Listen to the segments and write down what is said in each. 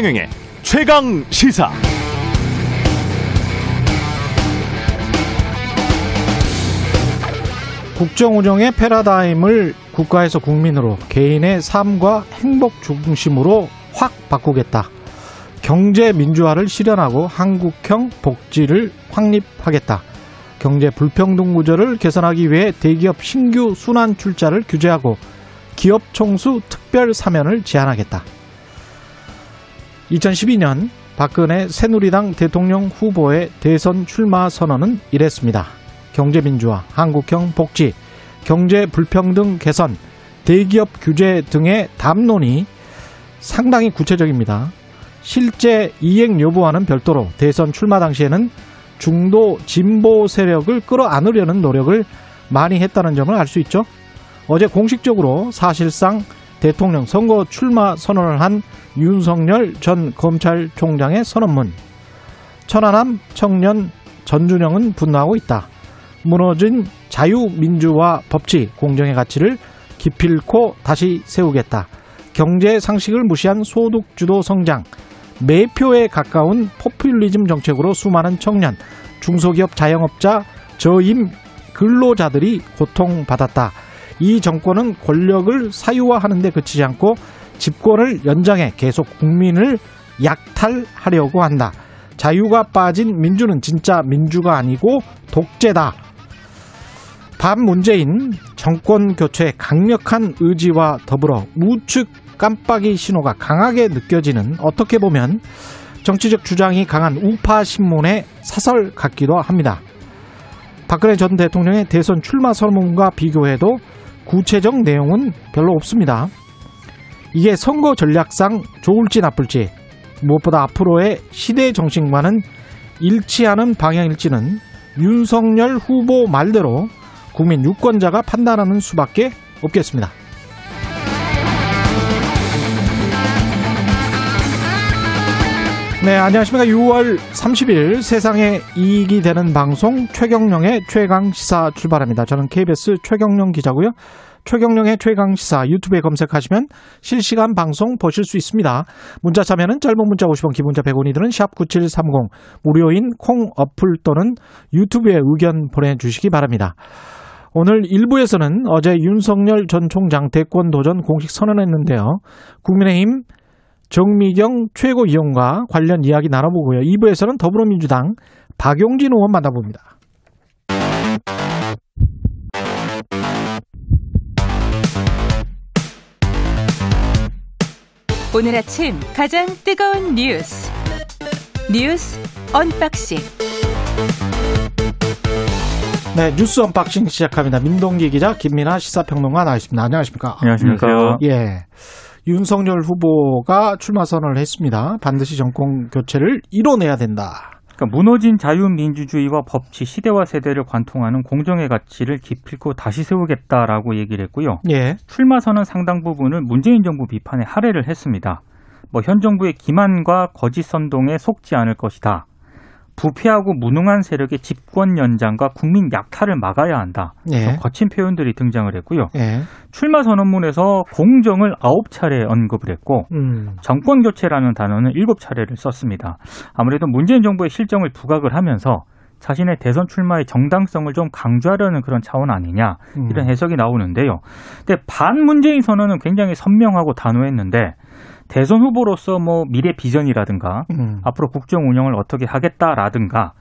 최경영의 최강 시사. 국정 운영의 패러다임을 국가에서 국민으로 개인의 삶과 행복 중심으로 확 바꾸겠다. 경제 민주화를 실현하고 한국형 복지를 확립하겠다. 경제 불평등 구조를 개선하기 위해 대기업 신규 순환 출자를 규제하고 기업 총수 특별 사면을 제한하겠다. 2012년 박근혜 새누리당 대통령 후보의 대선 출마 선언은 이랬습니다. 경제 민주화, 한국형 복지, 경제 불평등 개선, 대기업 규제 등의 담론이 상당히 구체적입니다. 실제 이행 여부와는 별도로 대선 출마 당시에는 중도 진보 세력을 끌어안으려는 노력을 많이 했다는 점을 알 수 있죠. 어제 공식적으로 사실상 대통령 선거 출마 선언을 한 윤석열 전 검찰총장의 선언문. 천안함 청년 전준영은 분노하고 있다. 무너진 자유민주화 법치 공정의 가치를 기필코 다시 세우겠다. 경제 상식을 무시한 소득주도 성장, 매표에 가까운 포퓰리즘 정책으로 수많은 청년, 중소기업 자영업자, 저임 근로자들이 고통받았다. 이 정권은 권력을 사유화하는 데 그치지 않고 집권을 연장해 계속 국민을 약탈하려고 한다. 자유가 빠진 민주는 진짜 민주가 아니고 독재다. 반 문재인 정권 교체의 강력한 의지와 더불어 우측 깜빡이 신호가 강하게 느껴지는 어떻게 보면 정치적 주장이 강한 우파 신문의 사설 같기도 합니다. 박근혜 전 대통령의 대선 출마 선언과 비교해도 구체적 내용은 별로 없습니다. 이게 선거 전략상 좋을지 나쁠지 무엇보다 앞으로의 시대 정신과는 일치하는 방향일지는 윤석열 후보 말대로 국민 유권자가 판단하는 수밖에 없겠습니다. 네, 안녕하십니까. 6월 30일 세상에 이익이 되는 방송 최경령의 최강 시사 출발합니다. 저는 KBS 최경령 기자고요. 최경령의 최강 시사 유튜브에 검색하시면 실시간 방송 보실 수 있습니다. 문자 참여는 짧은 문자 50원, 기본자 100원이 드는 샵 9730 무료인 콩 어플 또는 유튜브에 의견 보내 주시기 바랍니다. 오늘 1부에서는 어제 윤석열 전 총장 대권 도전 공식 선언했는데요. 국민의힘 정미경 최고위원과 관련 이야기 나눠보고요. 2부에서는 더불어민주당 박용진 의원 만나봅니다. 오늘 아침 가장 뜨거운 뉴스 뉴스 unboxing 네, 뉴스 unboxing 시작합니다. 민동기 기자, 김민아 시사평론가 나와 있습니다. 안녕하십니까? 안녕하십니까? 예. 윤석열 후보가 출마 선언을 했습니다. 반드시 정권 교체를 이뤄내야 된다. 그러니까 무너진 자유민주주의와 법치, 시대와 세대를 관통하는 공정의 가치를 기필코 다시 세우겠다라고 얘기를 했고요. 예. 출마 선언 상당 부분을 문재인 정부 비판에 할애를 했습니다. 뭐 현 정부의 기만과 거짓 선동에 속지 않을 것이다. 부패하고 무능한 세력의 집권 연장과 국민 약탈을 막아야 한다. 예. 거친 표현들이 등장을 했고요. 예. 출마 선언문에서 공정을 아홉 차례 언급을 했고 음. 정권 교체라는 단어는 일곱 차례를 썼습니다. 아무래도 문재인 정부의 실정을 부각을 하면서 자신의 대선 출마의 정당성을 좀 강조하려는 그런 차원 아니냐 이런 음. 해석이 나오는데요. 근데 반 문재인 선언은 굉장히 선명하고 단호했는데 대선 후보로서 뭐 미래 비전이라든가 음. 앞으로 국정 운영을 어떻게 하겠다라든가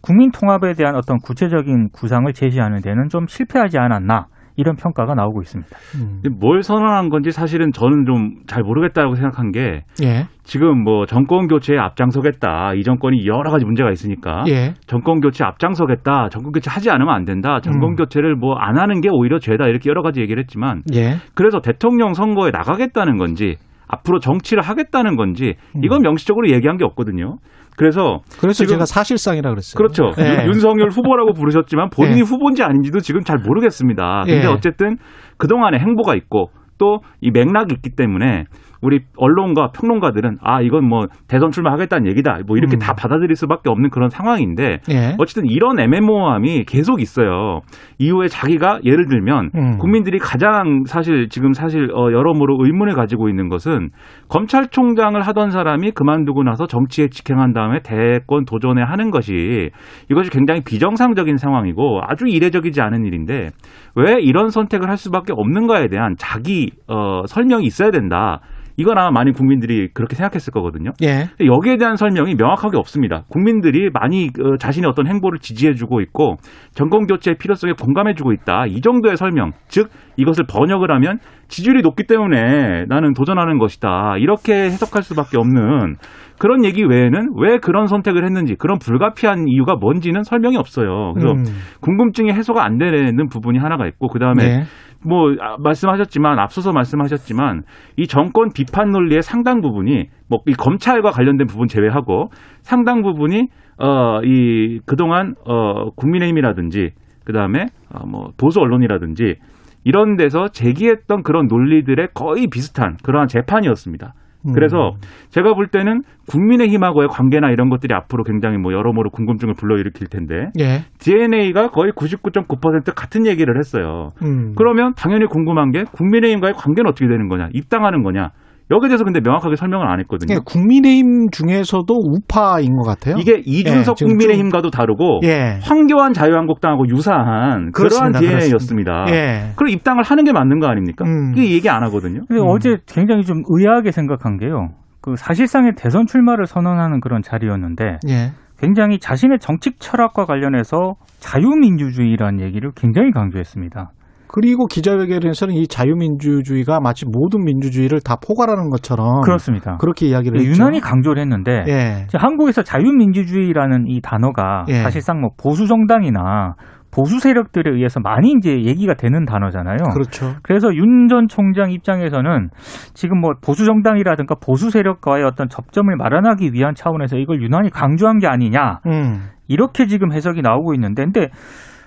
국민 통합에 대한 어떤 구체적인 구상을 제시하는 데는 좀 실패하지 않았나 이런 평가가 나오고 있습니다. 음. 뭘 선언한 건지 사실은 저는 좀 잘 모르겠다고 생각한 게 예. 지금 뭐 정권 교체에 앞장서겠다. 이 정권이 여러 가지 문제가 있으니까 예. 정권 교체 앞장서겠다. 정권 교체 하지 않으면 안 된다. 정권 음. 교체를 뭐 안 하는 게 오히려 죄다. 이렇게 여러 가지 얘기를 했지만 예. 그래서 대통령 선거에 나가겠다는 건지 앞으로 정치를 하겠다는 건지 이건 명시적으로 얘기한 게 없거든요. 그래서 그래서 제가 사실상이라 그랬어요. 그렇죠. 예. 윤- 윤석열 후보라고 부르셨지만 본인이 예. 후보인지 아닌지도 지금 잘 모르겠습니다. 근데 예. 어쨌든 그동안의 행보가 있고 또 이 맥락이 있기 때문에 우리 언론과 평론가들은 아 이건 뭐 대선 출마하겠다는 얘기다 뭐 이렇게 음. 다 받아들일 수밖에 없는 그런 상황인데 예. 어쨌든 이런 애매모호함이 계속 있어요. 이후에 자기가 예를 들면 음. 국민들이 가장 사실 지금 사실 어, 여러모로 의문을 가지고 있는 것은 검찰총장을 하던 사람이 그만두고 나서 정치에 직행한 다음에 대권 도전에 하는 것이 이것이 굉장히 비정상적인 상황이고 아주 이례적이지 않은 일인데 왜 이런 선택을 할 수밖에 없는가에 대한 자기 어, 설명이 있어야 된다. 이건 아마 많은 국민들이 그렇게 생각했을 거거든요. 예. 여기에 대한 설명이 명확하게 없습니다. 국민들이 많이 어, 자신의 어떤 행보를 지지해주고 있고 정권 교체의 필요성에 공감해주고 있다. 이 정도의 설명, 즉 이것을 번역을 하면 지지율이 높기 때문에 나는 도전하는 것이다. 이렇게 해석할 수밖에 없는 그런 얘기 외에는 왜 그런 선택을 했는지 그런 불가피한 이유가 뭔지는 설명이 없어요. 그래서 음. 궁금증이 해소가 안 되는 부분이 하나가 있고 그 다음에 예. 뭐 아, 말씀하셨지만 앞서서 말씀하셨지만 이 정권 비판 논리의 상당 부분이 뭐 이 검찰과 관련된 부분 제외하고 상당 부분이 어 이 그동안 어 국민의힘이라든지 그다음에 어뭐 보수 언론이라든지 이런 데서 제기했던 그런 논리들의 거의 비슷한 그러한 재판이었습니다. 음. 그래서 제가 볼 때는 국민의힘하고의 관계나 이런 것들이 앞으로 굉장히 뭐 여러모로 궁금증을 불러일으킬 텐데 예. DNA가 거의 99.9% 같은 얘기를 했어요. 음. 그러면 당연히 궁금한 게 국민의힘과의 관계는 어떻게 되는 거냐, 입당하는 거냐. 여기에 대해서 근데 명확하게 설명을 안 했거든요. 예, 국민의힘 중에서도 우파인 것 같아요. 이게 이준석 예, 국민의힘과도 다르고 예. 황교안 자유한국당하고 유사한 그렇습니다. 그러한 DNA였습니다. 예. 그럼 입당을 하는 게 맞는 거 아닙니까? 음. 그 얘기 안 하거든요. 근데 음. 어제 굉장히 좀 의아하게 생각한 게요. 그 사실상의 대선 출마를 선언하는 그런 자리였는데 예. 굉장히 자신의 정책 철학과 관련해서 자유민주주의라는 얘기를 굉장히 강조했습니다. 그리고 기자회견에서는 이 자유민주주의가 마치 모든 민주주의를 다 포괄하는 것처럼 그렇습니다. 그렇게 이야기를 했죠. 유난히 강조를 했는데 예. 한국에서 자유민주주의라는 이 단어가 예. 사실상 뭐 보수 정당이나 보수 세력들에 의해서 많이 이제 얘기가 되는 단어잖아요. 그렇죠. 그래서 윤 전 총장 입장에서는 지금 뭐 보수 정당이라든가 보수 세력과의 어떤 접점을 마련하기 위한 차원에서 이걸 유난히 강조한 게 아니냐 음. 이렇게 지금 해석이 나오고 있는데 근데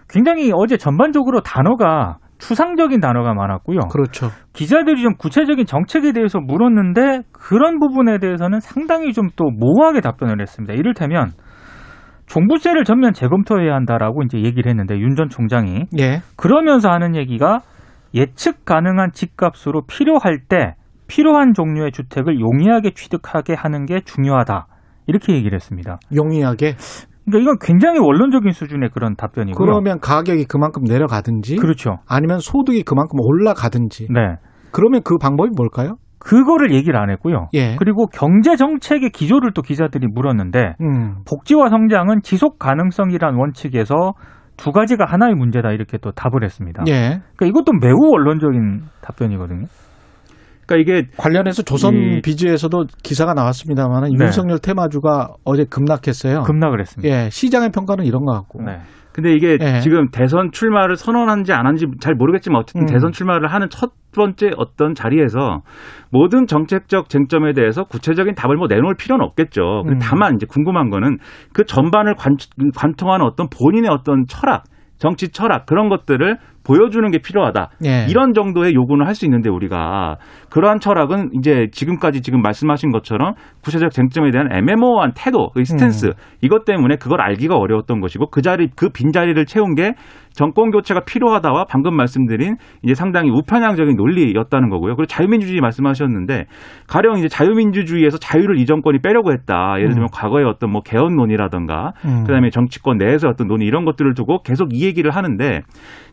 굉장히 어제 전반적으로 단어가 추상적인 단어가 많았고요. 그렇죠. 기자들이 좀 구체적인 정책에 대해서 물었는데 그런 부분에 대해서는 상당히 좀 또 모호하게 답변을 했습니다. 이를테면 종부세를 전면 재검토해야 한다라고 이제 얘기를 했는데 윤 전 총장이 예. 그러면서 하는 얘기가 예측 가능한 집값으로 필요할 때 필요한 종류의 주택을 용이하게 취득하게 하는 게 중요하다. 이렇게 얘기를 했습니다. 용이하게 그러니까 이건 굉장히 원론적인 수준의 그런 답변이고요. 그러면 가격이 그만큼 내려가든지 그렇죠. 아니면 소득이 그만큼 올라가든지 네. 그러면 그 방법이 뭘까요? 그거를 얘기를 안 했고요. 예. 그리고 경제 정책의 기조를 또 기자들이 물었는데 음. 복지와 성장은 지속 가능성이란 원칙에서 두 가지가 하나의 문제다 이렇게 또 답을 했습니다. 예. 그러니까 이것도 매우 원론적인 답변이거든요. 그러니까 이게 관련해서 조선 이- 비즈에서도 기사가 나왔습니다만 네. 윤석열 테마주가 어제 급락했어요. 급락을 했습니다. 예, 시장의 평가는 이런 것 같고. 네. 근데 이게 예. 지금 대선 출마를 선언한지 안 한지 잘 모르겠지만 어쨌든 음. 대선 출마를 하는 첫 번째 어떤 자리에서 모든 정책적 쟁점에 대해서 구체적인 답을 뭐 내놓을 필요는 없겠죠. 음. 다만 이제 궁금한 거는 그 전반을 관, 관통하는 어떤 본인의 어떤 철학, 정치 철학 그런 것들을 보여주는 게 필요하다. 예. 이런 정도의 요구는 할 수 있는데 우리가 그러한 철학은 이제 지금까지 지금 말씀하신 것처럼 구체적 쟁점에 대한 애매모호한 태도, 그 스탠스 음. 이것 때문에 그걸 알기가 어려웠던 것이고 그 자리 그 빈 자리를 채운 게 정권 교체가 필요하다와 방금 말씀드린 이제 상당히 우편향적인 논리였다는 거고요. 그리고 자유민주주의 말씀하셨는데 가령 이제 자유민주주의에서 자유를 이 정권이 빼려고 했다. 예를 들면 음. 과거의 어떤 뭐 개헌론이라든가 음. 그다음에 정치권 내에서 어떤 논의 이런 것들을 두고 계속 이 얘기를 하는데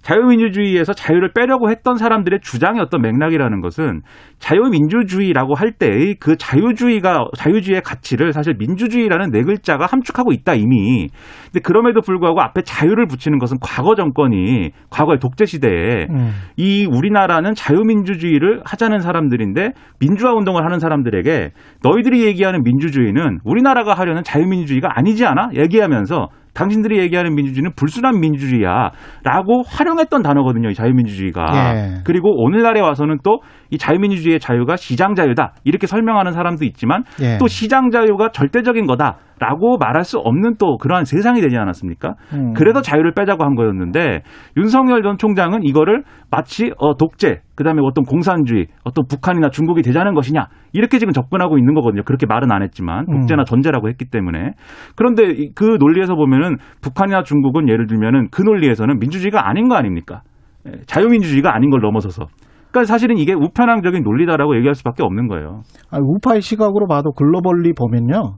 자유민주주의에서 자유를 빼려고 했던 사람들의 주장의 어떤 맥락이라는 것은 자유민주주의라고 할 때의 그 자유주의가 자유주의의 가치를 사실 민주주의라는 네 글자가 함축하고 있다 이미. 근데 그럼에도 불구하고 앞에 자유를 붙이는 것은 과거 정권 이 과거의 독재 시대에 음. 이 우리나라는 자유민주주의를 하자는 사람들인데 민주화 운동을 하는 사람들에게 너희들이 얘기하는 민주주의는 우리나라가 하려는 자유민주주의가 아니지 않아? 얘기하면서 당신들이 얘기하는 민주주의는 불순한 민주주의야. 라고 활용했던 단어거든요. 이 자유민주주의가. 예. 그리고 오늘날에 와서는 또 이 자유민주주의의 자유가 시장 자유다. 이렇게 설명하는 사람도 있지만 예. 또 시장 자유가 절대적인 거다. 라고 말할 수 없는 또 그러한 세상이 되지 않았습니까? 음. 그래서 자유를 빼자고 한 거였는데 윤석열 전 총장은 이거를 마치 어, 독재, 그 다음에 어떤 공산주의, 어떤 북한이나 중국이 되자는 것이냐 이렇게 지금 접근하고 있는 거거든요. 그렇게 말은 안 했지만 독재나 전제라고 했기 때문에 그런데 이- 그 논리에서 보면은 북한이나 중국은 예를 들면은 그 논리에서는 민주주의가 아닌 거 아닙니까? 예, 자유민주주의가 아닌 걸 넘어서서. 그러니까 사실은 이게 우편향적인 논리다라고 얘기할 수밖에 없는 거예요. 아니, 우파의 시각으로 봐도 글로벌리 보면요.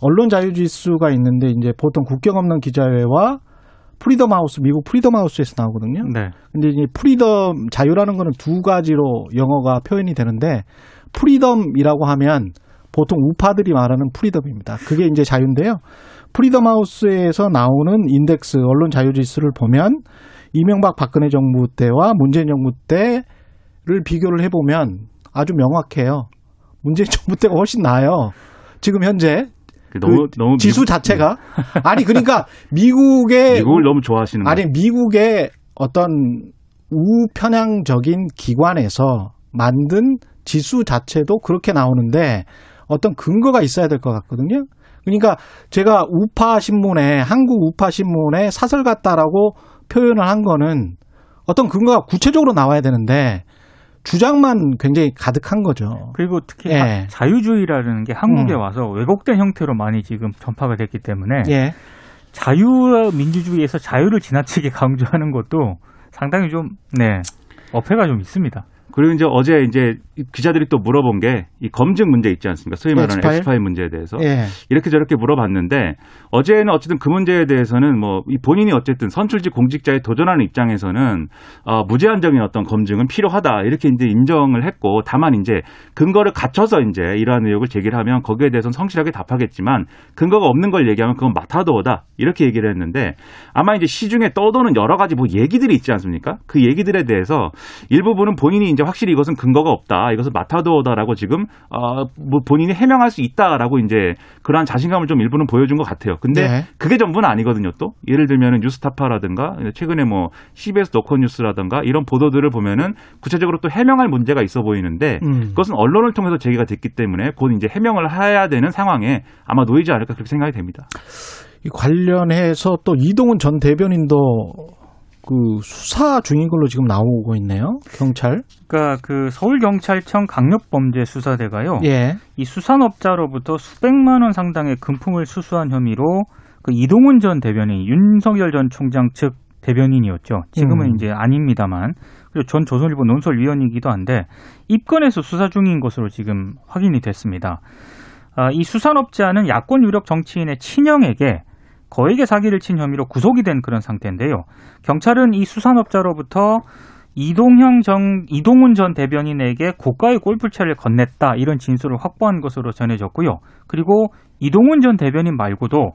언론 자유 지수가 있는데 이제 보통 국경 없는 기자회와 Freedom House 미국 Freedom House에서 나오거든요. 네. 근데 이제 freedom 자유라는 거는 두 가지로 영어가 표현이 되는데 freedom이라고 하면 보통 우파들이 말하는 freedom입니다. 그게 이제 자유인데요. Freedom House에서 나오는 인덱스 언론 자유 지수를 보면 이명박 박근혜 정부 때와 문재인 정부 때를 비교를 해 보면 아주 명확해요. 문재인 정부 때가 훨씬 나아요. 지금 현재 그 너무 그 너무 지수 미국- 자체가 아니 그러니까 미국의 미국을 너무 좋아하시는. 아니 미국의 어떤 우편향적인 기관에서 만든 지수 자체도 그렇게 나오는데 어떤 근거가 있어야 될 것 같거든요. 그러니까 제가 우파 신문에 한국 우파 신문에 사설 같다라고 표현을 한 거는 어떤 근거가 구체적으로 나와야 되는데 주장만 굉장히 가득한 거죠. 그리고 특히 예. 하- 자유주의라는 게 한국에 음. 와서 왜곡된 형태로 많이 지금 전파가 됐기 때문에 예. 자유와 민주주의에서 자유를 지나치게 강조하는 것도 상당히 좀 네. 어폐가 좀 있습니다. 그리고 이제 어제 이제 이 기자들이 또 물어본 게 이 검증 문제 있지 않습니까? 소위 말하는 엑스파일? 엑스파일 문제에 대해서 예. 이렇게 저렇게 물어봤는데 어제는 어쨌든 그 문제에 대해서는 뭐이 본인이 어쨌든 선출직 공직자에 도전하는 입장에서는 어, 무제한적인 어떤 검증은 필요하다 이렇게 이제 인정을 했고 다만 이제 근거를 갖춰서 이제 이러한 의혹을 제기를 하면 거기에 대해서는 성실하게 답하겠지만 근거가 없는 걸 얘기하면 그건 마타도어다 이렇게 얘기를 했는데 아마 이제 시중에 떠도는 여러 가지 뭐 얘기들이 있지 않습니까? 그 얘기들에 대해서 일부분은 본인이 이제 확실히 이것은 근거가 없다 이것은 마타도어다라고 지금 어, 뭐 본인이 해명할 수 있다라고 이제 그러한 자신감을 좀 일부는 보여준 것 같아요. 근데 네. 그게 전부는 아니거든요. 또 예를 들면은 뉴스타파라든가 최근에 뭐 CBS 노컷뉴스라든가 이런 보도들을 보면은 구체적으로 또 해명할 문제가 있어 보이는데 음. 그것은 언론을 통해서 제기가 됐기 때문에 곧 이제 해명을 해야 되는 상황에 아마 놓이지 않을까 그렇게 생각이 됩니다. 이 관련해서 또 이동훈 전 대변인도 그 수사 중인 걸로 지금 나오고 있네요. 경찰. 그러니까 그 서울 경찰청 강력범죄 수사대가요. 예. 이 수산업자로부터 수백만 원 상당의 금품을 수수한 혐의로 그 이동훈 전 대변인, 윤석열 전 총장 측 대변인이었죠. 지금은 음. 이제 아닙니다만. 그리고 전 조선일보 논설위원이기도 한데 입건해서 수사 중인 것으로 지금 확인이 됐습니다. 아, 이 수산업자는 야권 유력 정치인의 친형에게 거액의 사기를 친 혐의로 구속이 된 그런 상태인데요. 경찰은 이 수산업자로부터 이동형 정 이동훈 전 대변인에게 고가의 골프채를 건넸다 이런 진술을 확보한 것으로 전해졌고요. 그리고 이동훈 전 대변인 말고도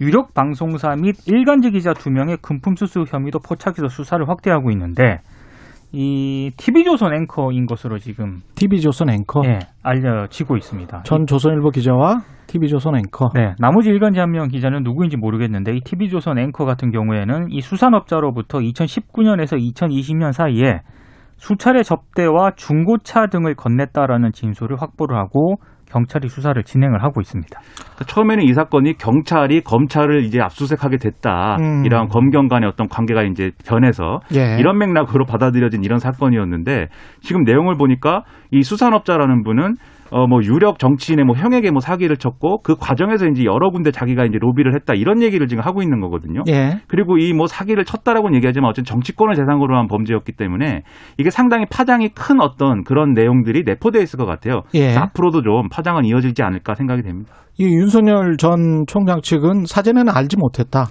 유력 방송사 및 일간지 기자 두 명의 금품 수수 혐의도 포착해서 수사를 확대하고 있는데 이 TV조선 앵커인 것으로 지금 TV조선 앵커. 예, 알려지고 있습니다. 전 조선일보 기자와 TV조선 앵커. 네, 나머지 일간지 한 명 기자는 누구인지 모르겠는데 이 TV조선 앵커 같은 경우에는 이 수산업자로부터 2019년에서 2020년 사이에 수차례 접대와 중고차 등을 건넸다라는 진술을 확보를 하고 경찰이 수사를 진행을 하고 있습니다. 그러니까 처음에는 이 사건이 경찰이 검찰을 이제 압수수색하게 됐다. 음. 이런 검경 간의 어떤 관계가 이제 변해서 예. 이런 맥락으로 받아들여진 이런 사건이었는데 지금 내용을 보니까 이 수산업자라는 분은 어 뭐 유력 정치인의 뭐 형에게 뭐 사기를 쳤고 그 과정에서 이제 여러 군데 자기가 이제 로비를 했다 이런 얘기를 지금 하고 있는 거거든요. 예. 그리고 이 뭐 사기를 쳤다라고는 얘기하지만 어쨌든 정치권을 대상으로 한 범죄였기 때문에 이게 상당히 파장이 큰 어떤 그런 내용들이 내포되어 있을 것 같아요. 예. 앞으로도 좀 파장은 이어지지 않을까 생각이 됩니다. 이 윤석열 전 총장 측은 사전에는 알지 못했다.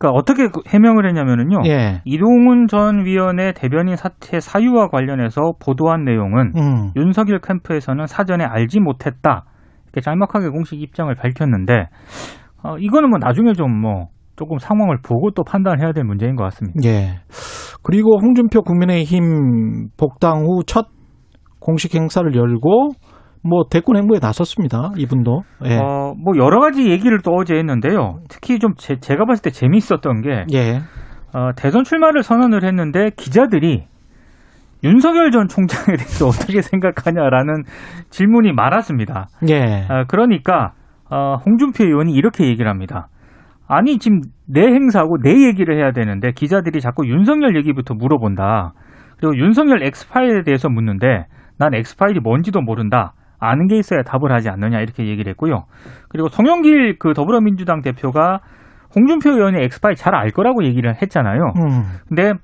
그러니까 어떻게 그 해명을 했냐면은요. 예. 이동훈 전 위원의 대변인 사태 사유와 관련해서 보도한 내용은 음. 윤석열 캠프에서는 사전에 알지 못했다. 이렇게 짤막하게 공식 입장을 밝혔는데 어, 이거는 뭐 나중에 좀 뭐 조금 상황을 보고 또 판단해야 될 문제인 것 같습니다. 예. 그리고 홍준표 국민의힘 복당 후 첫 공식 행사를 열고 뭐 대권 행보에 나섰습니다. 이분도. 예. 어, 뭐 여러 가지 얘기를 또 어제 했는데요. 특히 좀 제, 가 봤을 때 재미있었던 게 예. 어, 대선 출마를 선언을 했는데 기자들이 윤석열 전 총장에 대해서 어떻게 생각하냐라는 질문이 많았습니다. 예. 아, 그러니까 어, 홍준표 의원이 이렇게 얘기를 합니다. 아니 지금 내 행사고 내 얘기를 해야 되는데 기자들이 자꾸 윤석열 얘기부터 물어본다. 그리고 윤석열 엑스파일에 대해서 묻는데 난 엑스파일이 뭔지도 모른다. 아는 게 있어야 답을 하지 않느냐 이렇게 얘기를 했고요. 그리고 송영길 그 더불어민주당 대표가 홍준표 의원의 엑스파일 잘 알 거라고 얘기를 했잖아요. 음. 근데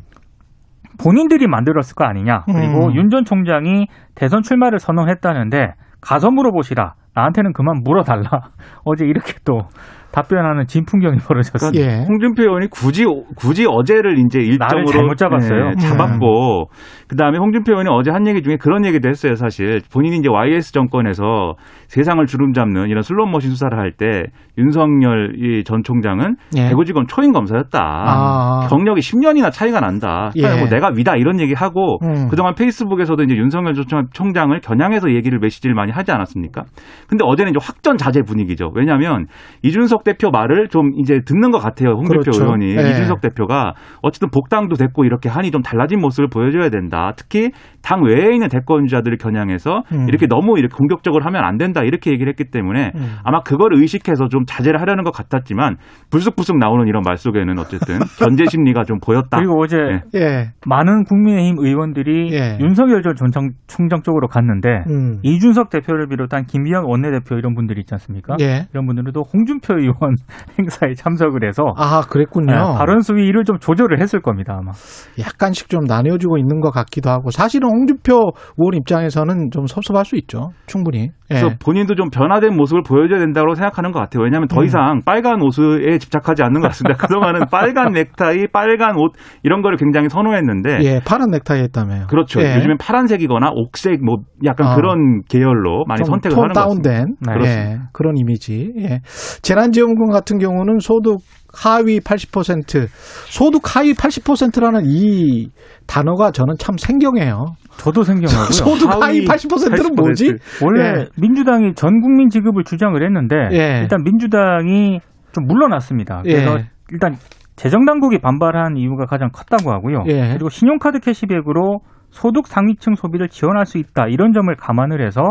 본인들이 만들었을 거 아니냐. 그리고 음. 윤전 총장이 대선 출마를 선언했다는데 가서 물어보시라. 나한테는 그만 물어달라. 어제 이렇게 또 답변하는 진풍경이 벌어졌습니다. 예. 홍준표 의원이 굳이 굳이 어제를 이제 일정으로 잘못 잡았어요. 네, 잡았고 그다음에 홍준표 의원이 어제 한 얘기 중에 그런 얘기도 했어요. 사실 본인이 이제 YS 정권에서 세상을 주름 잡는 이런 슬롯머신 수사를 할 때 윤석열 이전 총장은 예. 대구지검 초임 검사였다. 아. 경력이 10년이나 차이가 난다. 그러니까 예. 뭐 내가 위다 이런 얘기 하고 음. 그동안 페이스북에서도 이제 윤석열 전 총장을 겨냥해서 얘기를 메시지를 많이 하지 않았습니까? 근데 어제는 이제 확전 자제 분위기죠. 왜냐하면 이준석 대표 말을 좀 이제 듣는 것 같아요. 홍 대표 그렇죠. 의원이 예. 이준석 대표가 어쨌든 복당도 됐고 이렇게 하니 좀 달라진 모습을 보여줘야 된다. 특히 당 외에 있는 대권주자들을 겨냥해서 음. 이렇게 너무 이렇게 공격적으로 하면 안 된다 이렇게 얘기를 했기 때문에 음. 아마 그걸 의식해서 좀 자제를 하려는 것 같았지만 불쑥불쑥 나오는 이런 말 속에는 어쨌든 견제 심리가 좀 보였다. 그리고 어제 예. 예. 많은 국민의힘 의원들이 예. 윤석열 전 총장, 총장 쪽으로 갔는데 음. 이준석 대표를 비롯한 김비영 원내대표 이런 분들이 있지 않습니까? 예. 이런 분들도 홍준표 의원 행사에 참석을 해서 아, 그랬군요. 네, 발언 수위를 좀 조절을 했을 겁니다 아마. 약간씩 좀 나뉘어지고 있는 것 같기도 하고 사실은 홍준표 의원 입장에서는 좀 섭섭할 수 있죠. 충분히. 그래서 예. 본인도 좀 변화된 모습을 보여줘야 된다고 생각하는 것 같아요. 왜냐하면 더 음. 이상 빨간 옷에 집착하지 않는 것 같습니다. 그동안은 빨간 넥타이, 빨간 옷 이런 거를 굉장히 선호했는데 예, 파란 넥타이 했다며요. 그렇죠. 예. 요즘엔 파란색이거나 옥색 뭐 약간 아. 그런 계열로 많이 좀 선택을 톤 하는 것 같습니다. 다운된 네, 예. 그런 이미지. 예. 재난지원금 같은 경우는 소득 하위 80% 소득 하위 80%라는 이 단어가 저는 참 생경해요. 저도 생경하고요. 소득 하위 하위 80%는 뭐지? 원래 예. 민주당이 전 국민 지급을 주장을 했는데 예. 일단 민주당이 좀 물러났습니다. 그래서 예. 일단 재정 당국이 반발한 이유가 가장 컸다고 하고요. 예. 그리고 신용카드 캐시백으로 소득 상위층 소비를 지원할 수 있다 이런 점을 감안을 해서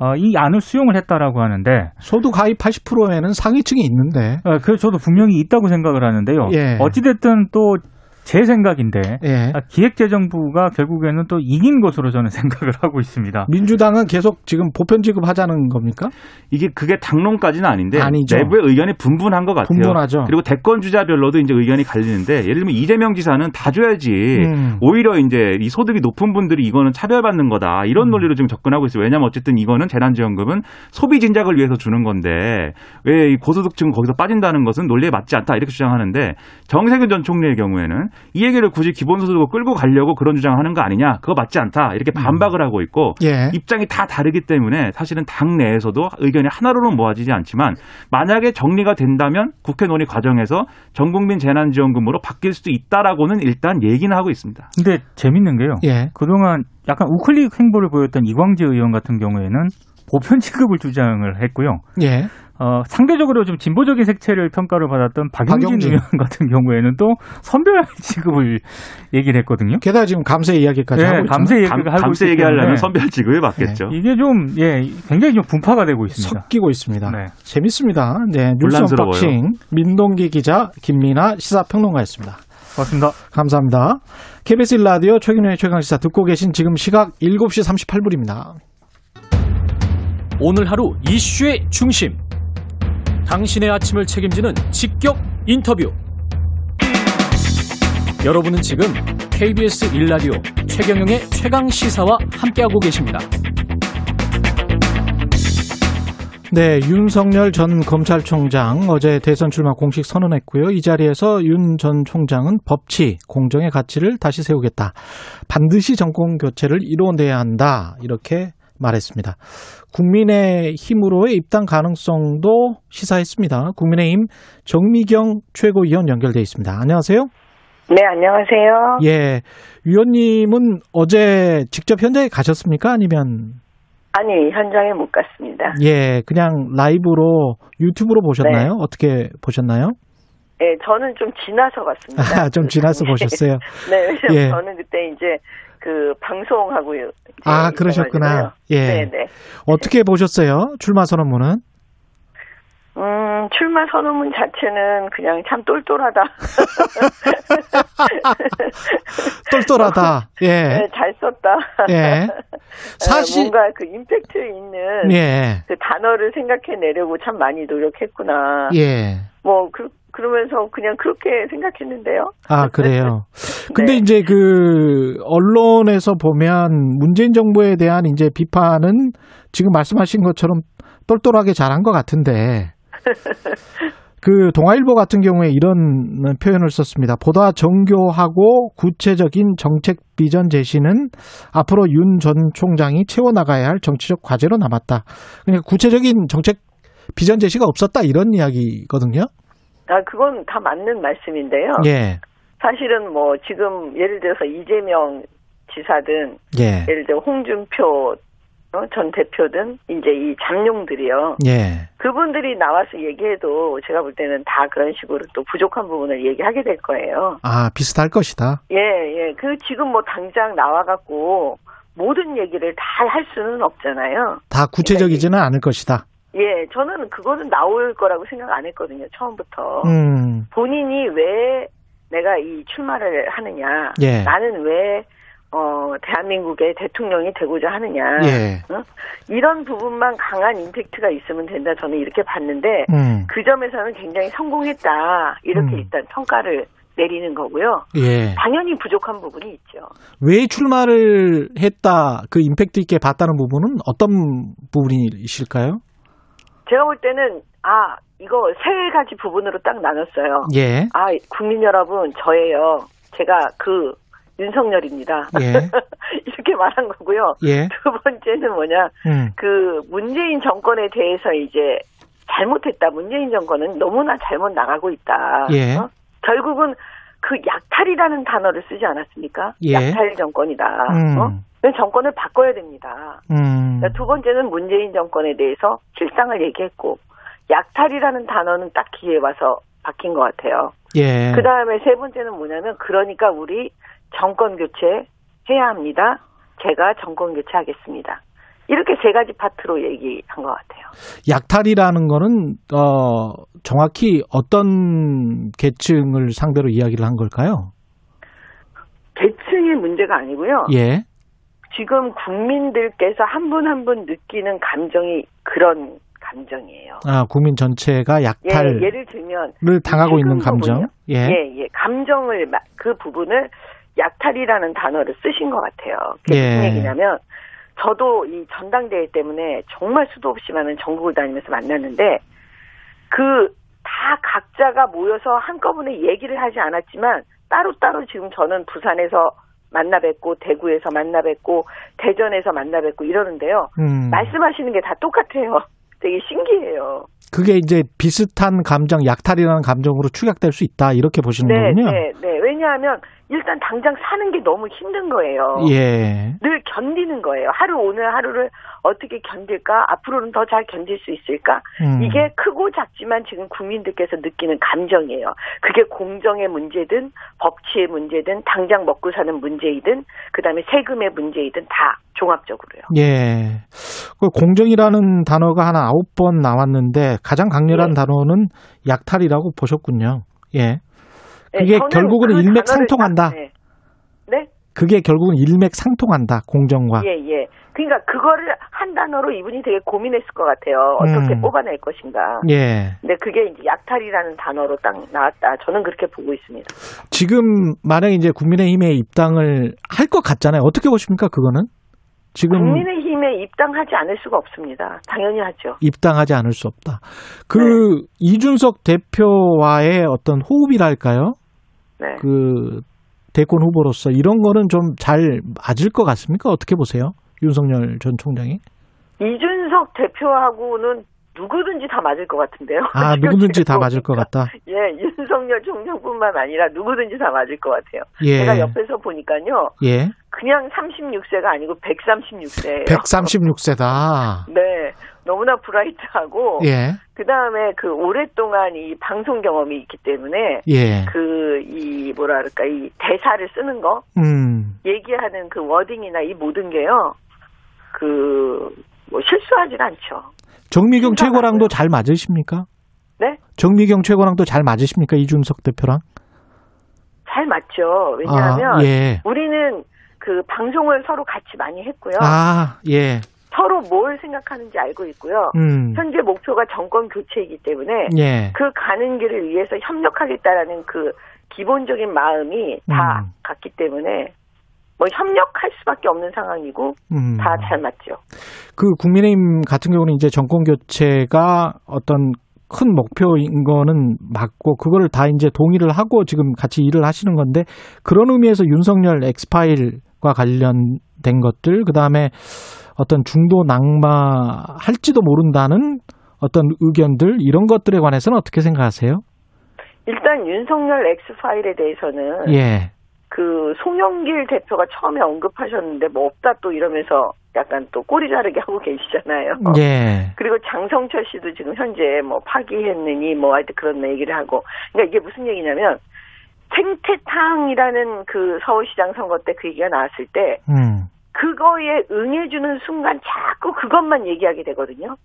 어, 이 안을 수용을 했다라고 하는데 소득 하위 80%에는 상위층이 있는데. 어, 그 저도 분명히 있다고 생각을 하는데요. 예. 어찌 됐든 또 제 생각인데 예. 아, 기획재정부가 결국에는 또 이긴 것으로 저는 생각을 하고 있습니다. 민주당은 계속 지금 보편 지급하자는 겁니까? 이게 그게 당론까지는 아닌데 아니죠. 내부의 의견이 분분한 것 같아요. 분분하죠. 그리고 대권 주자별로도 이제 의견이 갈리는데 예를 들면 이재명 지사는 다 줘야지. 음. 오히려 이제 이 소득이 높은 분들이 이거는 차별받는 거다 이런 음. 논리로 지금 접근하고 있어요. 왜냐하면 어쨌든 이거는 재난지원금은 소비 진작을 위해서 주는 건데 왜이 고소득층은 거기서 빠진다는 것은 논리에 맞지 않다 이렇게 주장하는데 정세균 전 총리의 경우에는 이 얘기를 굳이 기본소득을 끌고 가려고 그런 주장하는 거 아니냐 그거 맞지 않다 이렇게 반박을 하고 있고 예. 입장이 다 다르기 때문에 사실은 당 내에서도 의견이 하나로는 모아지지 않지만 만약에 정리가 된다면 국회 논의 과정에서 전국민 재난지원금으로 바뀔 수도 있다라고는 일단 얘기는 하고 있습니다. 근데 재밌는 게요. 예. 그동안 약간 우클릭 행보를 보였던 이광재 의원 같은 경우에는 보편 지급을 주장을 했고요. 예. 어, 상대적으로 좀 진보적인 색채를 평가를 받았던 박용진, 박용진. 의원 같은 경우에는 또 선별 지급을 얘기를 했거든요. 게다가 지금 감세 이야기까지 하고 예, 있죠. 감세 얘기가 감, 하고 감세 얘기하려면 선별 지급을 받겠죠. 이게 좀 예, 굉장히 좀 분파가 되고 있습니다. 섞이고 있습니다. 네. 재밌습니다. 네, 뉴스. unboxing 민동기 기자 김민아 시사평론가였습니다. 고맙습니다. 감사합니다. KBS 1라디오 최경영의 최강시사 듣고 계신 지금 시각 7시 38분입니다. 오늘 하루 이슈의 중심. 당신의 아침을 책임지는 직격 인터뷰. 여러분은 지금 KBS 1라디오 최경영의 최강 시사와 함께하고 계십니다. 네, 윤석열 전 검찰총장 어제 대선 출마 공식 선언했고요. 이 자리에서 윤 전 총장은 법치, 공정의 가치를 다시 세우겠다. 반드시 정권 교체를 이뤄내야 한다. 이렇게 말했습니다. 국민의 힘으로의 입당 가능성도 시사했습니다. 국민의힘 정미경 최고위원 연결돼 있습니다. 안녕하세요. 네, 안녕하세요. 예, 위원님은 어제 직접 현장에 가셨습니까? 아니면 아니, 현장에 못 갔습니다. 예, 그냥 라이브로 유튜브로 보셨나요? 어떻게 보셨나요? 네, 저는 좀 지나서 갔습니다. 아, 좀 지나서 보셨어요. 네, 왜냐면 예. 저는 그때 이제 그 방송하고 아, 그러셨구나. 예. 네, 네. 어떻게 보셨어요? 출마 선언문은? 음, 출마 선언문 자체는 그냥 참 똘똘하다. 똘똘하다. 예. 네, 잘 썼다. 예. 사실 뭔가 그 임팩트 있는 예. 그 단어를 생각해 내려고 참 많이 노력했구나. 예. 뭐 그, 그러면서 그냥 그렇게 생각했는데요. 아, 그래요. 근데 네. 이제 그 언론에서 보면 문재인 정부에 대한 이제 비판은 지금 말씀하신 것처럼 똘똘하게 잘한 것 같은데 그 동아일보 같은 경우에 이런 표현을 썼습니다. 보다 정교하고 구체적인 정책 비전 제시는 앞으로 윤 전 총장이 채워나가야 할 정치적 과제로 남았다. 그러니까 구체적인 정책 비전 제시가 없었다 이런 이야기거든요. 아, 그건 다 맞는 말씀인데요. 예, 사실은 뭐 지금 예를 들어서 이재명 지사든 예, 예를 들어 홍준표 어, 전 대표든 이제 이 잠룡들이요. 예, 그분들이 나와서 얘기해도 제가 볼 때는 다 그런 식으로 또 부족한 부분을 얘기하게 될 거예요. 아 비슷할 것이다. 예, 예. 그 지금 뭐 당장 나와갖고 모든 얘기를 다 할 수는 없잖아요. 다 구체적이지는 않을 것이다. 예, 저는 그거는 나올 거라고 생각 안 했거든요, 처음부터. 음, 본인이 왜 내가 이 출마를 하느냐, 예. 나는 왜, 어, 대한민국의 대통령이 되고자 하느냐, 예, 어? 이런 부분만 강한 임팩트가 있으면 된다, 저는 이렇게 봤는데, 음, 그 점에서는 굉장히 성공했다, 이렇게 음. 일단 평가를 내리는 거고요. 예. 당연히 부족한 부분이 있죠. 왜 출마를 했다, 그 임팩트 있게 봤다는 부분은 어떤 부분이실까요? 제가 볼 때는, 아, 이거 세 가지 부분으로 딱 나눴어요. 예, 아, 국민 여러분, 저예요. 제가 그 윤석열입니다. 예. 이렇게 말한 거고요. 예, 두 번째는 뭐냐, 음, 그 문재인 정권에 대해서 이제 잘못했다. 문재인 정권은 너무나 잘못 나가고 있다. 예. 어? 결국은 그 약탈이라는 단어를 쓰지 않았습니까? 예. 약탈 정권이다. 음. 어? 정권을 바꿔야 됩니다. 음, 그러니까 두 번째는 문재인 정권에 대해서 실상을 얘기했고 약탈이라는 단어는 딱 기회에 와서 바뀐 것 같아요. 예. 그 다음에 세 번째는 뭐냐면 그러니까 우리 정권 교체 해야 합니다. 제가 정권 교체하겠습니다. 이렇게 세 가지 파트로 얘기한 것 같아요. 약탈이라는 거는 어 정확히 어떤 계층을 상대로 이야기를 한 걸까요? 계층의 문제가 아니고요. 예. 지금 국민들께서 한 분 한 분 느끼는 감정이 그런 감정이에요. 아, 국민 전체가 예, 약탈을 예 를 들면 당하고 있는 감정. 예. 예, 예. 감정을 마- 그 부분을 약탈이라는 단어를 쓰신 것 같아요. 그게 예. 무슨 얘기냐면 저도 이 전당대회 때문에 정말 수도 없이 많은 전국을 다니면서 만났는데 그 다 각자가 모여서 한꺼번에 얘기를 하지 않았지만 따로따로 지금 저는 부산에서 만나 뵙고 대구에서 만나 뵙고 대전에서 만나 뵙고 이러는데요. 음. 말씀하시는 게 다 똑같아요. 되게 신기해요. 그게 이제 비슷한 감정, 약탈이라는 감정으로 추격될 수 있다. 이렇게 보시는 네, 거군요. 네, 네. 왜냐하면 일단 당장 사는 게 너무 힘든 거예요. 예. 늘 견디는 거예요. 하루 오늘 하루를 어떻게 견딜까? 앞으로는 더 잘 견딜 수 있을까? 음. 이게 크고 작지만 지금 국민들께서 느끼는 감정이에요. 그게 공정의 문제든 법치의 문제든 당장 먹고 사는 문제이든 그다음에 세금의 문제이든 다 종합적으로요. 예. 그 공정이라는 단어가 한 아홉 번 나왔는데 가장 강렬한 예. 단어는 약탈이라고 보셨군요. 예. 네, 그게 결국은 그 일맥상통한다. 네. 네? 그게 결국은 일맥상통한다. 공정과. 예, 예. 그러니까 그거를 한 단어로 이분이 되게 고민했을 것 같아요. 어떻게 음. 뽑아낼 것인가. 예. 근데 그게 이제 약탈이라는 단어로 딱 나왔다. 저는 그렇게 보고 있습니다. 지금 만약에 이제 국민의힘에 입당을 할 것 같잖아요. 어떻게 보십니까? 그거는? 지금 국민의힘에 입당하지 않을 수가 없습니다. 당연히 하죠. 입당하지 않을 수 없다. 그 네. 이준석 대표와의 어떤 호흡이랄까요? 네. 그 대권 후보로서 이런 거는 좀 잘 맞을 것 같습니까? 어떻게 보세요? 윤석열 전 총장이? 이준석 대표하고는 누구든지 다 맞을 것 같은데요. 아, 누구든지 다 맞을 것. 같다. 예, 윤석열 총장뿐만 아니라 누구든지 다 맞을 것 같아요. 예. 제가 옆에서 보니까요. 예. 그냥 36세가 아니고 136세예요. 136세다. 네. 너무나 브라이트하고 예. 그다음에 그 오랫동안 이 방송 경험이 있기 때문에 예. 그이 뭐라 그럴까 이 대사를 쓰는 거 음. 얘기하는 그 워딩이나 이 모든 게요 그 뭐 실수하진 않죠. 정미경. 최고랑도 잘 맞으십니까? 네? 정미경 최고랑 또잘 맞으십니까? 이준석 대표랑? 잘 맞죠. 왜냐하면 아, 예. 우리는 그 방송을 서로 같이 많이 했고요. 아, 예. 서로 뭘 생각하는지 알고 있고요. 음. 현재 목표가 정권 교체이기 때문에 예. 그 가는 길을 위해서 협력하겠다라는 그 기본적인 마음이 다 음. 같기 때문에 뭐 협력할 수밖에 없는 상황이고 음. 다잘 맞죠. 그 국민의힘 같은 경우는 이제 정권 교체가 어떤 큰 목표인 거는 맞고 그거를 다 이제 동의를 하고 지금 같이 일을 하시는 건데 그런 의미에서 윤석열 엑스파일과 관련된 것들 그다음에 어떤 중도 낙마 할지도 모른다는 어떤 의견들 이런 것들에 관해서는 어떻게 생각하세요? 일단 윤석열 엑스파일에 대해서는 예. 그 송영길 대표가 처음에 언급하셨는데 뭐 없다 또 이러면서 약간 또 꼬리 자르게 하고 계시잖아요. 예. 그리고 장성철 씨도 지금 현재 뭐 파기했느니 뭐 하여튼 그런 얘기를 하고 그러니까 이게 무슨 얘기냐면 생태탕이라는 그 서울시장 선거 때 그 얘기가 나왔을 때 음. 그거에 응해주는 순간 자꾸 그것만 얘기하게 되거든요.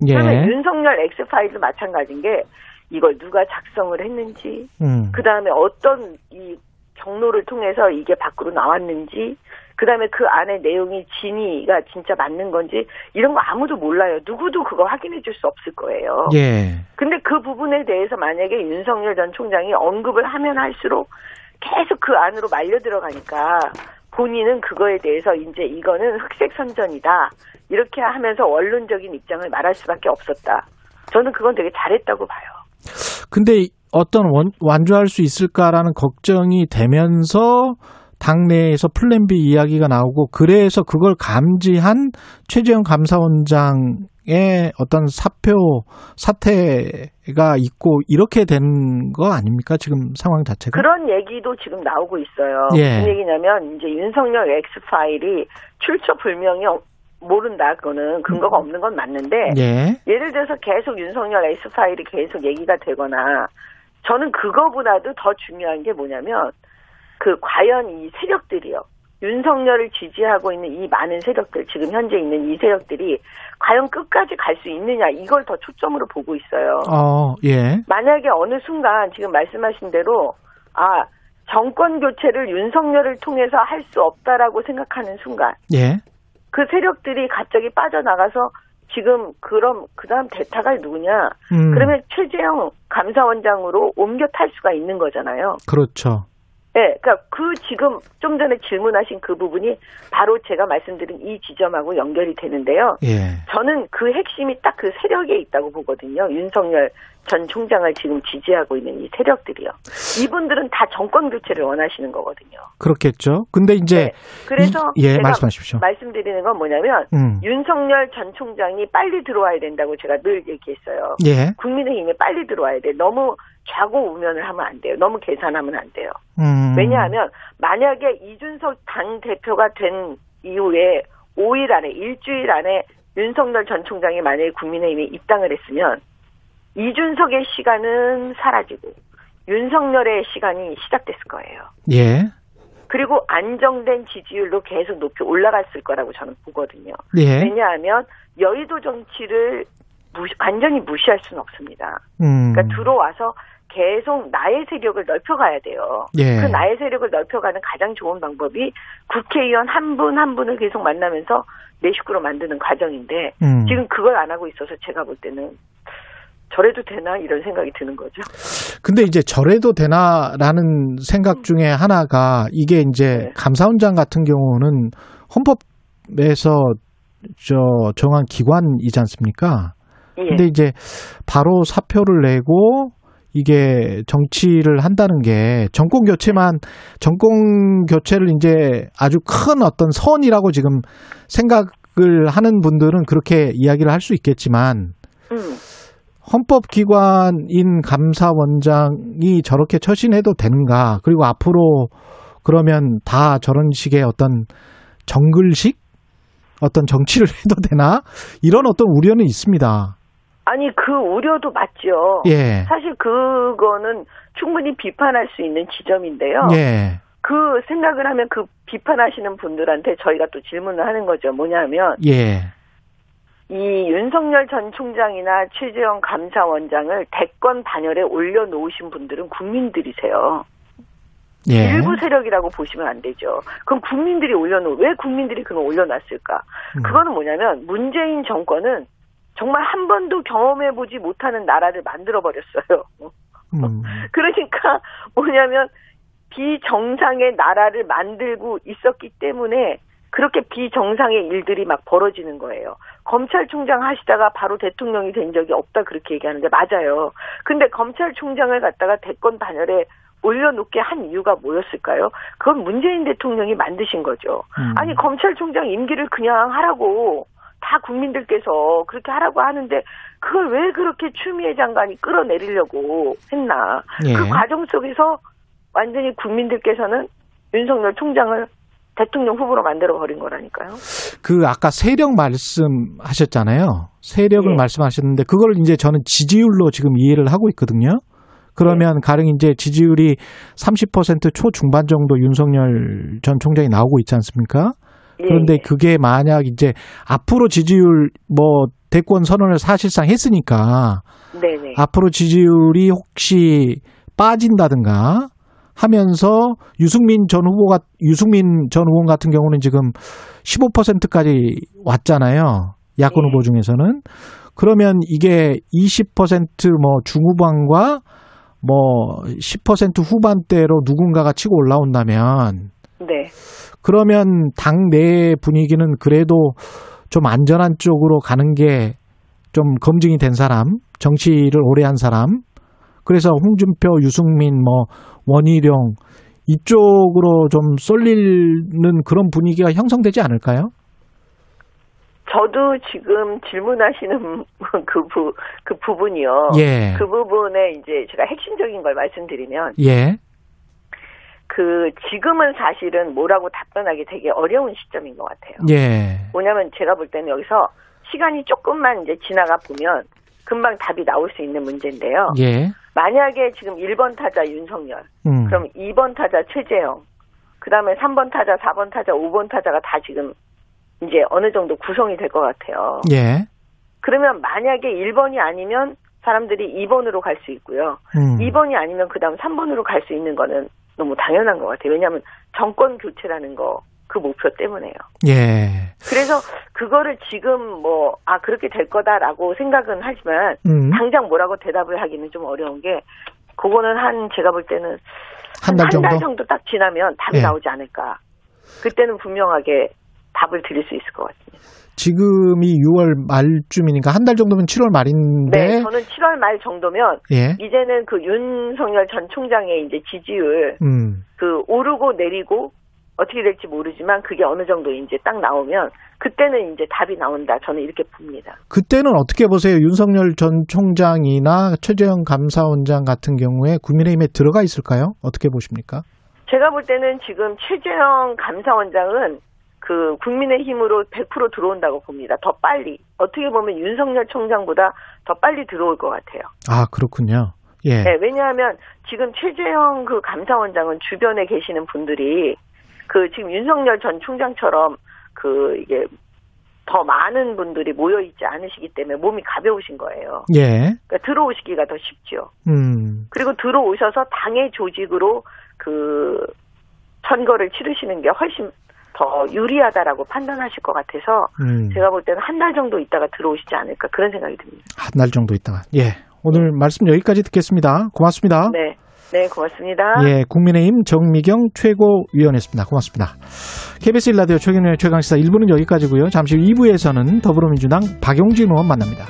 그러면 예. 윤석열 엑스파일도 마찬가지인 게 이걸 누가 작성을 했는지 음. 그 다음에 어떤 이 경로를 통해서 이게 밖으로 나왔는지, 그 다음에 그 안에 내용이 진위가 진짜 맞는 건지, 이런 거 아무도 몰라요. 누구도 그거 확인해 줄 수 없을 거예요. 예. 근데 그 부분에 대해서 만약에 윤석열 전 총장이 언급을 하면 할수록 계속 그 안으로 말려 들어가니까 본인은 그거에 대해서 이제 이거는 흑색 선전이다. 이렇게 하면서 원론적인 입장을 말할 수밖에 없었다. 저는 그건 되게 잘했다고 봐요. 근데 어떤 원, 완주할 수 있을까라는 걱정이 되면서 당내에서 플랜 B 이야기가 나오고 그래서 그걸 감지한 최재형 감사원장 의 어떤 사표 사태가 있고 이렇게 된 거 아닙니까 지금 상황 자체가? 그런 얘기도 지금 나오고 있어요. 예. 무슨 얘기냐면 이제 윤석열 X 파일이 출처 불명이 없- 모른다. 그거는 근거가 없는 건 맞는데 예. 예를 들어서 계속 윤석열 X 파일이 계속 얘기가 되거나 저는 그거보다도 더 중요한 게 뭐냐면 그 과연 이 세력들이요. 윤석열을 지지하고 있는 이 많은 세력들, 지금 현재 있는 이 세력들이 과연 끝까지 갈 수 있느냐, 이걸 더 초점으로 보고 있어요. 어, 예. 만약에 어느 순간 지금 말씀하신 대로 아 정권 교체를 윤석열을 통해서 할 수 없다라고 생각하는 순간 예. 그 세력들이 갑자기 빠져나가서 지금 그럼 그다음 대타가 누구냐? 음, 그러면 최재형 감사원장으로 옮겨 탈 수가 있는 거잖아요. 그렇죠. 네, 그러니까 그 지금 좀 전에 질문하신 그 부분이 바로 제가 말씀드린 이 지점하고 연결이 되는데요. 예. 저는 그 핵심이 딱 그 세력에 있다고 보거든요. 윤석열 전 총장을 지금 지지하고 있는 이 세력들이요. 이분들은 다 정권 교체를 원하시는 거거든요. 그렇겠죠. 근데 이제 네. 그래서 이- 예, 말씀하십시오. 말씀드리는 건 뭐냐면 음. 윤석열 전 총장이 빨리 들어와야 된다고 제가 늘 얘기했어요. 예. 국민의힘에 빨리 들어와야 돼. 너무 좌고 우면을 하면 안 돼요. 너무 계산하면 안 돼요. 음. 왜냐하면 만약에 이준석 당 대표가 된 이후에 5일 안에 일주일 안에 윤석열 전 총장이 만약에 국민의힘에 입당을 했으면 이준석의 시간은 사라지고 윤석열의 시간이 시작됐을 거예요. 예. 그리고 안정된 지지율도 계속 높이 올라갔을 거라고 저는 보거든요. 예. 왜냐하면 여의도 정치를 무시- 완전히 무시할 수는 없습니다. 음. 그러니까 들어와서 계속 나의 세력을 넓혀가야 돼요. 예. 그 나의 세력을 넓혀가는 가장 좋은 방법이 국회의원 한 분한 분을 계속 만나면서 내 식구로 만드는 과정인데 음. 지금 그걸 안 하고 있어서 제가 볼 때는 저래도 되나 이런 생각이 드는 거죠. 근데 이제 저래도 되나라는 생각 중에 하나가 이게 이제 네. 감사원장 같은 경우는 헌법에서 저 정한 기관이지 않습니까? 예. 근데 이제 바로 사표를 내고 이게 정치를 한다는 게 정권 교체만 정권 교체를 이제 아주 큰 어떤 선이라고 지금 생각을 하는 분들은 그렇게 이야기를 할 수 있겠지만 음. 헌법기관인 감사원장이 저렇게 처신해도 되는가? 그리고 앞으로 그러면 다 저런 식의 어떤 정글식 어떤 정치를 해도 되나? 이런 어떤 우려는 있습니다. 아니 그 우려도 맞죠. 예. 사실 그거는 충분히 비판할 수 있는 지점인데요. 예. 그 생각을 하면 그 비판하시는 분들한테 저희가 또 질문을 하는 거죠. 뭐냐면 예. 이 윤석열 전 총장이나 최재형 감사원장을 대권 반열에 올려놓으신 분들은 국민들이세요. 예. 일부 세력이라고 보시면 안 되죠. 그럼 국민들이 올려놓, 왜 국민들이 그걸 올려놨을까? 음. 그거는 뭐냐면 문재인 정권은 정말 한 번도 경험해보지 못하는 나라를 만들어버렸어요. 음. 그러니까 뭐냐면 비정상의 나라를 만들고 있었기 때문에 그렇게 비정상의 일들이 막 벌어지는 거예요. 검찰총장 하시다가 바로 대통령이 된 적이 없다 그렇게 얘기하는데 맞아요. 근데 검찰총장을 갖다가 대권 반열에 올려놓게 한 이유가 뭐였을까요? 그건 문재인 대통령이 만드신 거죠. 음. 아니 검찰총장 임기를 그냥 하라고 다 국민들께서 그렇게 하라고 하는데 그걸 왜 그렇게 추미애 장관이 끌어내리려고 했나? 예. 그 과정 속에서 완전히 국민들께서는 윤석열 총장을 대통령 후보로 만들어 버린 거라니까요. 그 아까 세력 말씀하셨잖아요. 세력을 예. 말씀하셨는데 그걸 이제 저는 지지율로 지금 이해를 하고 있거든요. 그러면 가령 이제 지지율이 30% 초중반 정도 윤석열 전 총장이 나오고 있지 않습니까? 예, 그런데 예. 그게 만약 이제 앞으로 지지율 뭐 대권 선언을 사실상 했으니까 네네. 앞으로 지지율이 혹시 빠진다든가 하면서 유승민 전 후보가 유승민 전 의원 같은 경우는 지금 15%까지 왔잖아요. 야권 네. 후보 중에서는 그러면 이게 20%뭐 중후반과 뭐 10% 후반대로 누군가가 치고 올라온다면 네. 그러면 당내 분위기는 그래도 좀 안전한 쪽으로 가는 게 좀 검증이 된 사람, 정치를 오래 한 사람, 그래서 홍준표, 유승민, 뭐 원희룡 이쪽으로 좀 쏠리는 그런 분위기가 형성되지 않을까요? 저도 지금 질문하시는 그, 부, 그 부분이요. 예, 그 부분에 이제 제가 핵심적인 걸 말씀드리면 예, 그 지금은 사실은 뭐라고 답변하기 되게 어려운 시점인 것 같아요. 예, 뭐냐면 제가 볼 때는 여기서 시간이 조금만 이제 지나가 보면 금방 답이 나올 수 있는 문제인데요. 예, 만약에 지금 1번 타자 윤석열, 음, 그럼 2번 타자 최재형, 그 다음에 3번 타자, 4번 타자, 5번 타자가 다 지금 이제 어느 정도 구성이 될 것 같아요. 예, 그러면 만약에 1번이 아니면 사람들이 2번으로 갈 수 있고요. 음, 2번이 아니면 그 다음 3번으로 갈 수 있는 거는 너무 당연한 것 같아요. 왜냐하면 정권 교체라는 거 그 목표 때문에요. 예, 그래서 그거를 지금 뭐 아 그렇게 될 거다라고 생각은 하지만 음, 당장 뭐라고 대답을 하기는 좀 어려운 게 그거는 한 제가 볼 때는 한달 정도. 정도 딱 지나면 답이 예. 나오지 않을까. 그때는 분명하게 답을 드릴 수 있을 것 같습니다. 지금이 6월 말쯤이니까 한 달 정도면 7월 말인데, 네, 저는 7월 말 정도면 예, 이제는 그 윤석열 전 총장의 이제 지지율 음, 그 오르고 내리고 어떻게 될지 모르지만 그게 어느 정도 이제 딱 나오면 그때는 이제 답이 나온다. 저는 이렇게 봅니다. 그때는 어떻게 보세요? 윤석열 전 총장이나 최재형 감사원장 같은 경우에 국민의힘에 들어가 있을까요? 어떻게 보십니까? 제가 볼 때는 지금 최재형 감사원장은 그 국민의힘으로 100% 들어온다고 봅니다. 더 빨리. 어떻게 보면 윤석열 총장보다 더 빨리 들어올 것 같아요. 아, 그렇군요. 예. 네, 왜냐하면 지금 최재형 그 감사원장은 주변에 계시는 분들이 그 지금 윤석열 전 총장처럼 그 이게 더 많은 분들이 모여 있지 않으시기 때문에 몸이 가벼우신 거예요. 예. 그러니까 들어오시기가 더 쉽죠. 음. 그리고 들어오셔서 당의 조직으로 그 선거를 치르시는 게 훨씬 더 유리하다라고 판단하실 것 같아서 음. 제가 볼 때는 한 달 정도 있다가 들어오시지 않을까 그런 생각이 듭니다. 한 달 정도 있다가. 예. 오늘 말씀 여기까지 듣겠습니다. 고맙습니다. 네. 네, 고맙습니다. 예, 국민의힘 정미경 최고위원이었습니다. 고맙습니다. KBS 일라디오 최경련의 최강시사 1부는 여기까지고요. 잠시 후 2부에서는 더불어민주당 박용진 의원 만납니다.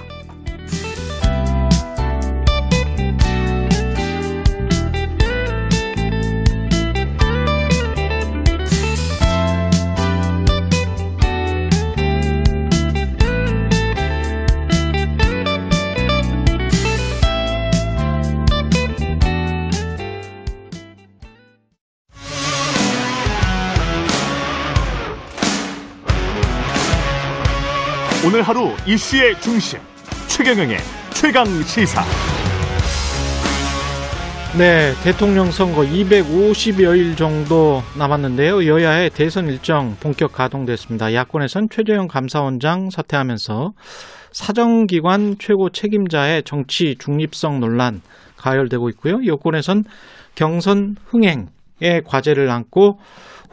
오늘 하루 이슈의 중심 최경영의 최강 시사. 네, 대통령 선거 250여일 정도 남았는데요. 여야의 대선 일정 본격 가동됐습니다. 야권에선 최재형 감사원장 사퇴하면서 사정기관 최고 책임자의 정치 중립성 논란 가열되고 있고요. 여권에선 경선 흥행의 과제를 안고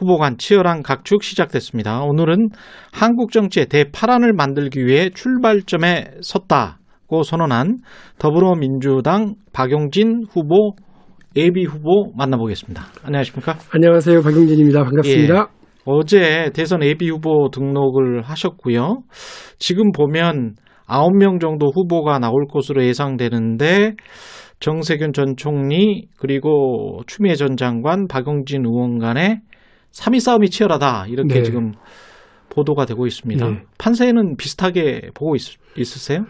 후보 간 치열한 각축 시작됐습니다. 오늘은 한국 정치의 대파란을 만들기 위해 출발점에 섰다고 선언한 더불어민주당 박용진 후보 예비 후보 만나보겠습니다. 안녕하십니까? 안녕하세요. 박용진입니다. 반갑습니다. 예. 어제 대선 예비 후보 등록을 하셨고요. 지금 보면 9명 정도 후보가 나올 것으로 예상되는데 정세균 전 총리 그리고 추미애 전 장관 박용진 의원 간의 3위 싸움이 치열하다 이렇게 네. 지금 보도가 되고 있습니다. 네. 판세는 비슷하게 보고 있, 있으세요?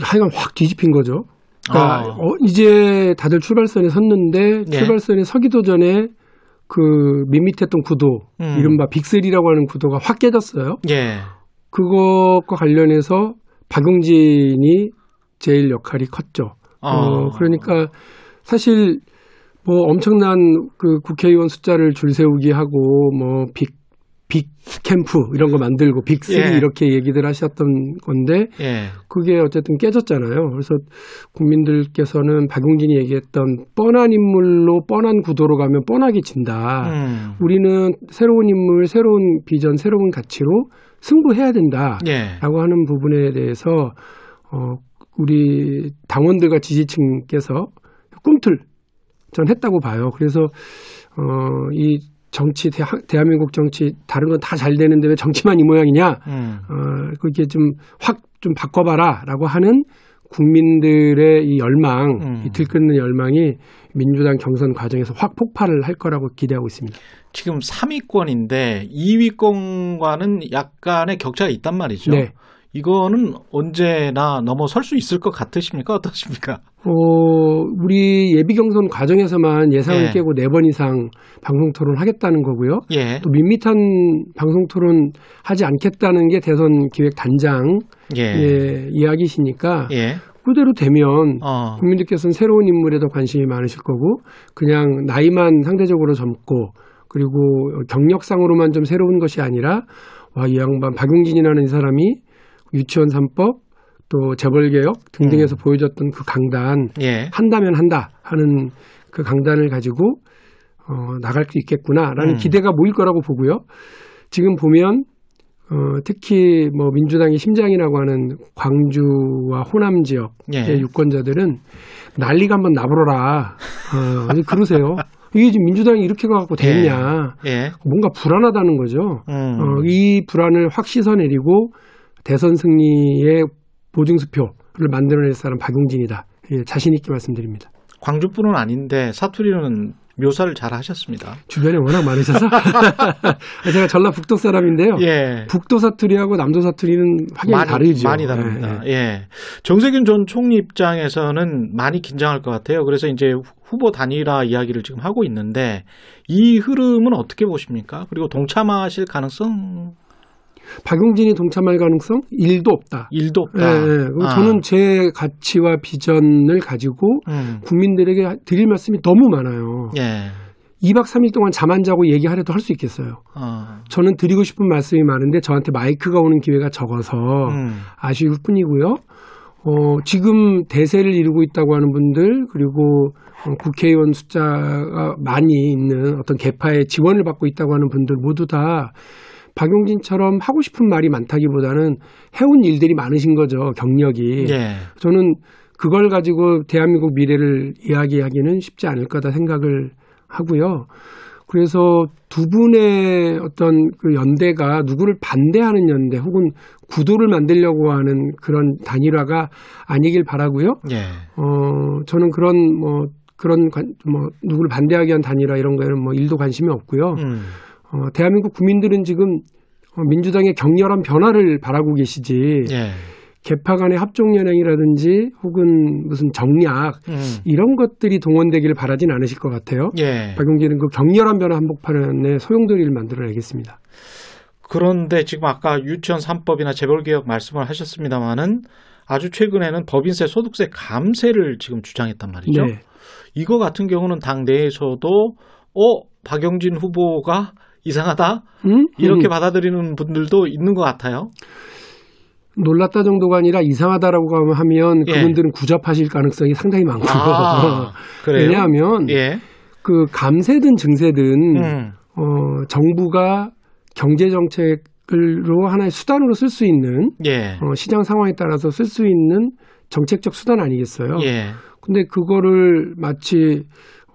하여간 확 뒤집힌 거죠. 그러니까 아. 어, 이제 다들 출발선에 섰는데 예. 출발선에 서기도 전에 그 밋밋했던 구도, 음. 이른바 빅3라고 하는 구도가 확 깨졌어요. 예. 그것과 관련해서 박용진이 제일 역할이 컸죠. 어. 어, 그러니까 사실 뭐 엄청난 그 국회의원 숫자를 줄 세우기 하고 뭐 빅, 빅 캠프 이런 거 만들고 빅3 예. 이렇게 얘기들 하셨던 건데 예. 그게 어쨌든 깨졌잖아요. 그래서 국민들께서는 박용진이 얘기했던 뻔한 인물로 뻔한 구도로 가면 뻔하게 진다. 음. 우리는 새로운 인물, 새로운 비전, 새로운 가치로 승부해야 된다. 예. 라고 하는 부분에 대해서 어 우리 당원들과 지지층께서 꿈틀 전 했다고 봐요. 그래서 어 이 정치 대, 대한민국 정치 다른 건 다 잘 되는데 왜 정치만 이 모양이냐? 음. 어 그게 좀확좀 바꿔봐라라고 하는 국민들의 이 열망, 음. 이 들끓는 열망이 민주당 경선 과정에서 확 폭발을 할 거라고 기대하고 있습니다. 지금 3위권인데 2위권과는 약간의 격차가 있단 말이죠. 네. 이거는 언제나 넘어설 수 있을 것 같으십니까? 어떠십니까? 어, 우리 예비 경선 과정에서만 예상을 예. 깨고 네 번 이상 방송 토론 하겠다는 거고요. 예. 또 밋밋한 방송 토론 하지 않겠다는 게 대선 기획 단장 예. 의 이야기시니까 예. 그대로 되면 어. 국민들께서는 새로운 인물에 더 관심이 많으실 거고 그냥 나이만 상대적으로 젊고 그리고 경력상으로만 좀 새로운 것이 아니라 와 이 양반 박용진이라는 이 사람이 유치원 3법 또 재벌 개혁 등등에서 보여줬던 그 강단 예. 한다면 한다 하는 그 강단을 가지고 어, 나갈 수 있겠구나라는 음. 기대가 모일 거라고 보고요. 지금 보면 어, 특히 뭐 민주당의 심장이라고 하는 광주와 호남 지역의 예. 유권자들은 난리가 한번 나버려라. 어, 아니 그러세요. 이게 지금 민주당이 이렇게 가갖고 됐냐. 예. 뭔가 불안하다는 거죠. 음. 어, 이 불안을 확 씻어내리고 대선 승리의 보증수표를 만들어낼 사람 박용진이다. 예, 자신 있게 말씀드립니다. 광주뿐은 아닌데 사투리는 묘사를 잘 하셨습니다. 주변에 워낙 많으셔서 제가 전라북도 사람인데요. 예. 북도 사투리하고 남도 사투리는 확연히 많이 다르죠. 많이 다릅니다. 예, 예. 예. 정세균 전 총리 입장에서는 많이 긴장할 것 같아요. 그래서 이제 후보 단일화 이야기를 지금 하고 있는데 이 흐름은 어떻게 보십니까? 그리고 동참하실 가능성 박용진이 동참할 가능성 1도 없다. 일도 예, 없다. 예. 그리고 아. 저는 제 가치와 비전을 가지고 음. 국민들에게 드릴 말씀이 너무 많아요. 예. 2박 3일 동안 잠 안 자고 얘기하려도 할 수 있겠어요. 어. 저는 드리고 싶은 말씀이 많은데 저한테 마이크가 오는 기회가 적어서 음. 아쉬울 뿐이고요. 어, 지금 대세를 이루고 있다고 하는 분들 그리고 어, 국회의원 숫자가 많이 있는 어떤 개파의 지원을 받고 있다고 하는 분들 모두 다 박용진처럼 하고 싶은 말이 많다기보다는 해온 일들이 많으신 거죠 경력이. 예. 저는 그걸 가지고 대한민국 미래를 이야기하기는 쉽지 않을 거다 생각을 하고요. 그래서 두 분의 어떤 그 연대가 누구를 반대하는 연대 혹은 구도를 만들려고 하는 그런 단일화가 아니길 바라고요. 예. 어, 저는 그런 뭐 그런 관, 뭐 누구를 반대하기 위한 단일화 이런 거에는 뭐 일도 관심이 없고요. 음. 어, 대한민국 국민들은 지금 어, 민주당의 격렬한 변화를 바라고 계시지 예. 개파 간의 합종연행이라든지 혹은 무슨 정략 음. 이런 것들이 동원되기를 바라진 않으실 것 같아요. 예. 박용진은 그 격렬한 변화 한복판에 소용돌이를 만들어내겠습니다. 그런데 지금 아까 유치원 3법이나 재벌개혁 말씀을 하셨습니다마는 아주 최근에는 법인세, 소득세 감세를 지금 주장했단 말이죠. 네. 이거 같은 경우는 당 내에서도 어 박영진 후보가 이상하다 음? 이렇게 음. 받아들이는 분들도 있는 것 같아요. 놀랐다 정도가 아니라 이상하다라고 하면 예. 그분들은 구잡하실 가능성이 상당히 많고요. 아? 왜냐하면 예. 그 감세든 증세든 음. 어, 정부가 경제 정책으로 하나의 수단으로 쓸 수 있는 예. 어, 시장 상황에 따라서 쓸 수 있는 정책적 수단 아니겠어요? 예. 근데 그거를 마치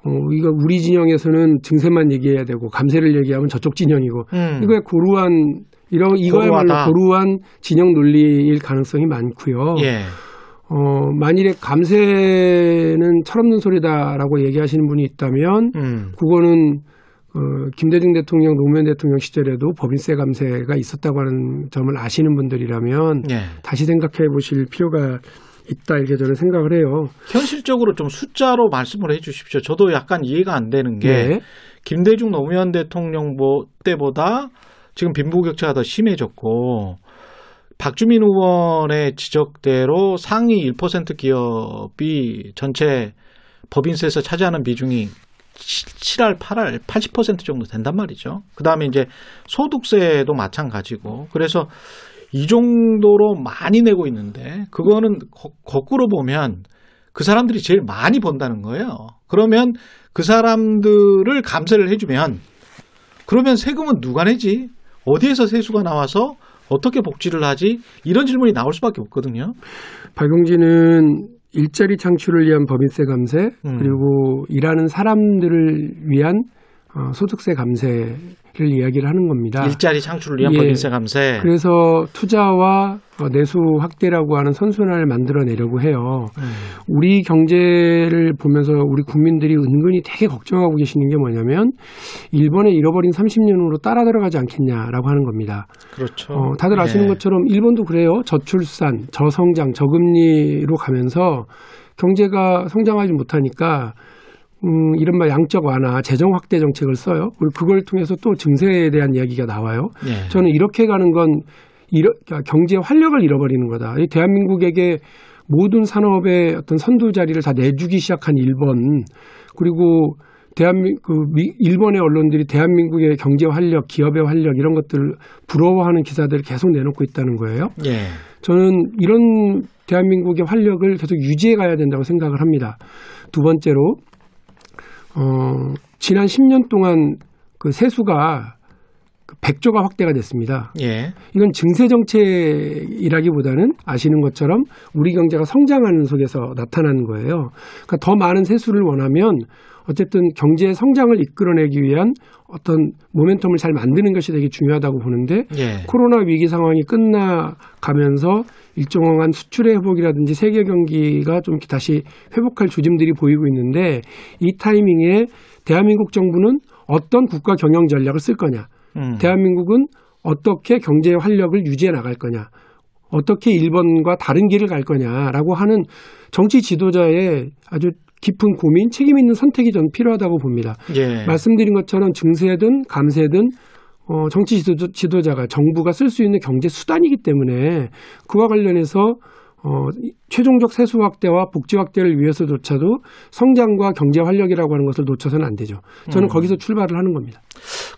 어, 이거 우리 진영에서는 증세만 얘기해야 되고 감세를 얘기하면 저쪽 진영이고 음. 이거에 고루한 이런 이거야말로 고루하다. 고루한 진영 논리일 가능성이 많고요. 예. 어, 만일에 감세는 철없는 소리다라고 얘기하시는 분이 있다면 음. 그거는 어, 김대중 대통령, 노무현 대통령 시절에도 법인세 감세가 있었다고 하는 점을 아시는 분들이라면 예. 다시 생각해 보실 필요가 있다 이렇게 저는 생각을 해요. 현실적으로 좀 숫자로 말씀을 해 주십시오. 저도 약간 이해가 안 되는 게 네. 김대중 노무현 대통령 보- 때보다 지금 빈부격차가 더 심해졌고 박주민 의원의 지적대로 상위 1% 기업이 전체 법인세에서 차지하는 비중이 7할, 8할, 80% 정도 된단 말이죠. 그 다음에 이제 소득세도 마찬가지고. 그래서 이 정도로 많이 내고 있는데, 그거는 거, 거꾸로 보면 그 사람들이 제일 많이 번다는 거예요. 그러면 그 사람들을 감세를 해주면, 그러면 세금은 누가 내지? 어디에서 세수가 나와서 어떻게 복지를 하지? 이런 질문이 나올 수밖에 없거든요. 박용진은 일자리 창출을 위한 법인세 감세 음. 그리고 일하는 사람들을 위한 어, 소득세 감세 를 이야기를 하는 겁니다. 일자리 창출을 위한 예. 법인세 감세. 그래서 투자와 어, 내수 확대라고 하는 선순환을 만들어내려고 해요. 음. 우리 경제를 보면서 우리 국민들이 은근히 되게 걱정하고 계시는 게 뭐냐면 일본의 잃어버린 30년으로 따라 들어가지 않겠냐라고 하는 겁니다. 그렇죠. 어, 다들 아시는 예. 것처럼 일본도 그래요. 저출산, 저성장, 저금리로 가면서 경제가 성장하지 못하니까 음, 이른바 양적 완화, 재정 확대 정책을 써요. 그걸 통해서 또 증세에 대한 이야기가 나와요. 예. 저는 이렇게 가는 건 이러, 그러니까 경제 활력을 잃어버리는 거다. 이 대한민국에게 모든 산업의 어떤 선두 자리를 다 내주기 시작한 일본 그리고 대한민 그 미- 일본의 언론들이 대한민국의 경제 활력, 기업의 활력 이런 것들을 부러워하는 기사들을 계속 내놓고 있다는 거예요. 예. 저는 이런 대한민국의 활력을 계속 유지해 가야 된다고 생각을 합니다. 두 번째로 어, 지난 10년 동안 그 세수가 그 100조가 확대가 됐습니다. 예. 이건 증세 정책이라기보다는 아시는 것처럼 우리 경제가 성장하는 속에서 나타나는 거예요. 그러니까 더 많은 세수를 원하면 어쨌든 경제 성장을 이끌어내기 위한 어떤 모멘텀을 잘 만드는 것이 되게 중요하다고 보는데 예. 코로나 위기 상황이 끝나가면서 일정한 수출의 회복이라든지 세계 경기가 좀 다시 회복할 조짐들이 보이고 있는데 이 타이밍에 대한민국 정부는 어떤 국가 경영 전략을 쓸 거냐, 음. 대한민국은 어떻게 경제 활력을 유지해 나갈 거냐, 어떻게 일본과 다른 길을 갈 거냐라고 하는 정치 지도자의 아주 깊은 고민, 책임 있는 선택이 저는 필요하다고 봅니다. 예. 말씀드린 것처럼 증세든 감세든 어, 정치 지도, 자 가 정부가 쓸 수 있는 경제 수단이기 때문에 그와 관련해서 어, 이- 최종적 세수 확대와 복지 확대를 위해서조차도 성장과 경제 활력이라고 하는 것을 놓쳐서는 안 되죠. 저는 음. 거기서 출발을 하는 겁니다.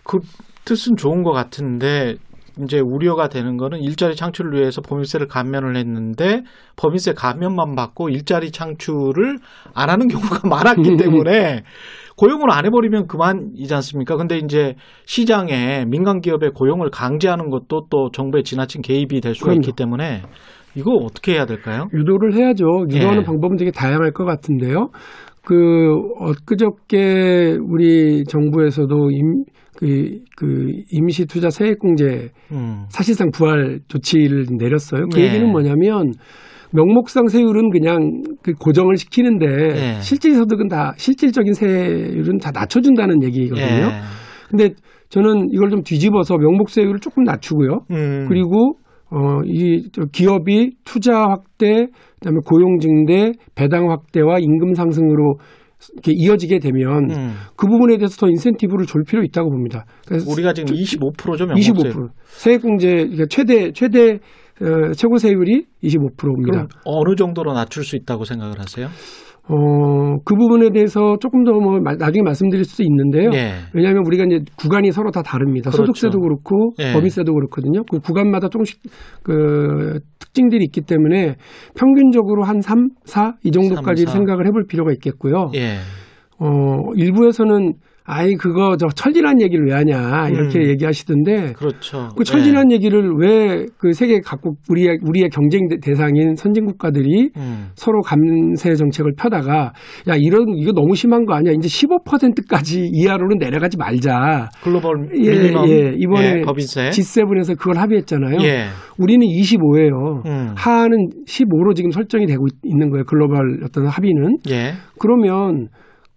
그 뜻은 좋은 것 같은데 이제 우려가 되는 거는 일자리 창출을 위해서 법인세를 감면을 했는데 법인세 감면만 받고 일자리 창출을 안 하는 경우가 많았기 때문에 고용을 안 해버리면 그만이지 않습니까? 근데 이제 시장에 민간 기업의 고용을 강제하는 것도 또 정부의 지나친 개입이 될 수가 그럼요. 있기 때문에 이거 어떻게 해야 될까요? 유도를 해야죠. 유도하는 예. 방법은 되게 다양할 것 같은데요. 그 엊그저께 우리 정부에서도 임, 그, 그 임시 투자 세액공제 음. 사실상 부활 조치를 내렸어요. 그 예. 얘기는 뭐냐면 명목상 세율은 그냥 그 고정을 시키는데 예. 실질 소득은 다 실질적인 세율은 다 낮춰준다는 얘기거든요. 예. 근데 저는 이걸 좀 뒤집어서 명목 세율을 조금 낮추고요. 음. 그리고 어, 이저 기업이 투자 확대, 그다음에 고용 증대, 배당 확대와 임금 상승으로 이렇게 이어지게 되면 음. 그 부분에 대해서 더 인센티브를 줄 필요 있다고 봅니다. 그래서 우리가 지금 25%죠 명목세. 25% 세액공제 그러니까 최대 최대 어, 최고 세율이 25%입니다. 그럼 어느 정도로 낮출 수 있다고 생각을 하세요? 어, 그 부분에 대해서 조금 더 뭐 나중에 말씀드릴 수도 있는데요. 예. 왜냐하면 우리가 이제 구간이 서로 다 다릅니다. 그렇죠. 소득세도 그렇고 예. 법인세도 그렇거든요. 그 구간마다 조금씩 그 특징들이 있기 때문에 평균적으로 한 3, 4 이 정도까지 삼, 사. 생각을 해볼 필요가 있겠고요. 예. 어, 일부에서는 아이 그거 저 철진한 얘기를 왜 하냐 이렇게 음. 얘기하시던데 그렇죠. 그 철진한 얘기를 왜 그 세계 각국 우리의 우리의 경쟁 대- 대상인 선진 국가들이 예. 음. 서로 감세 정책을 펴다가 야 이런 이거 너무 심한 거 아니야 이제 15%까지 이하로는 내려가지 말자 글로벌 예, 미니멈 예. 이번에 예, 법인세. G7에서 그걸 합의했잖아요. 예. 우리는 25예요. 음. 하는 15로 지금 설정이 되고 있- 있는 거예요. 글로벌 어떤 합의는. 예. 그러면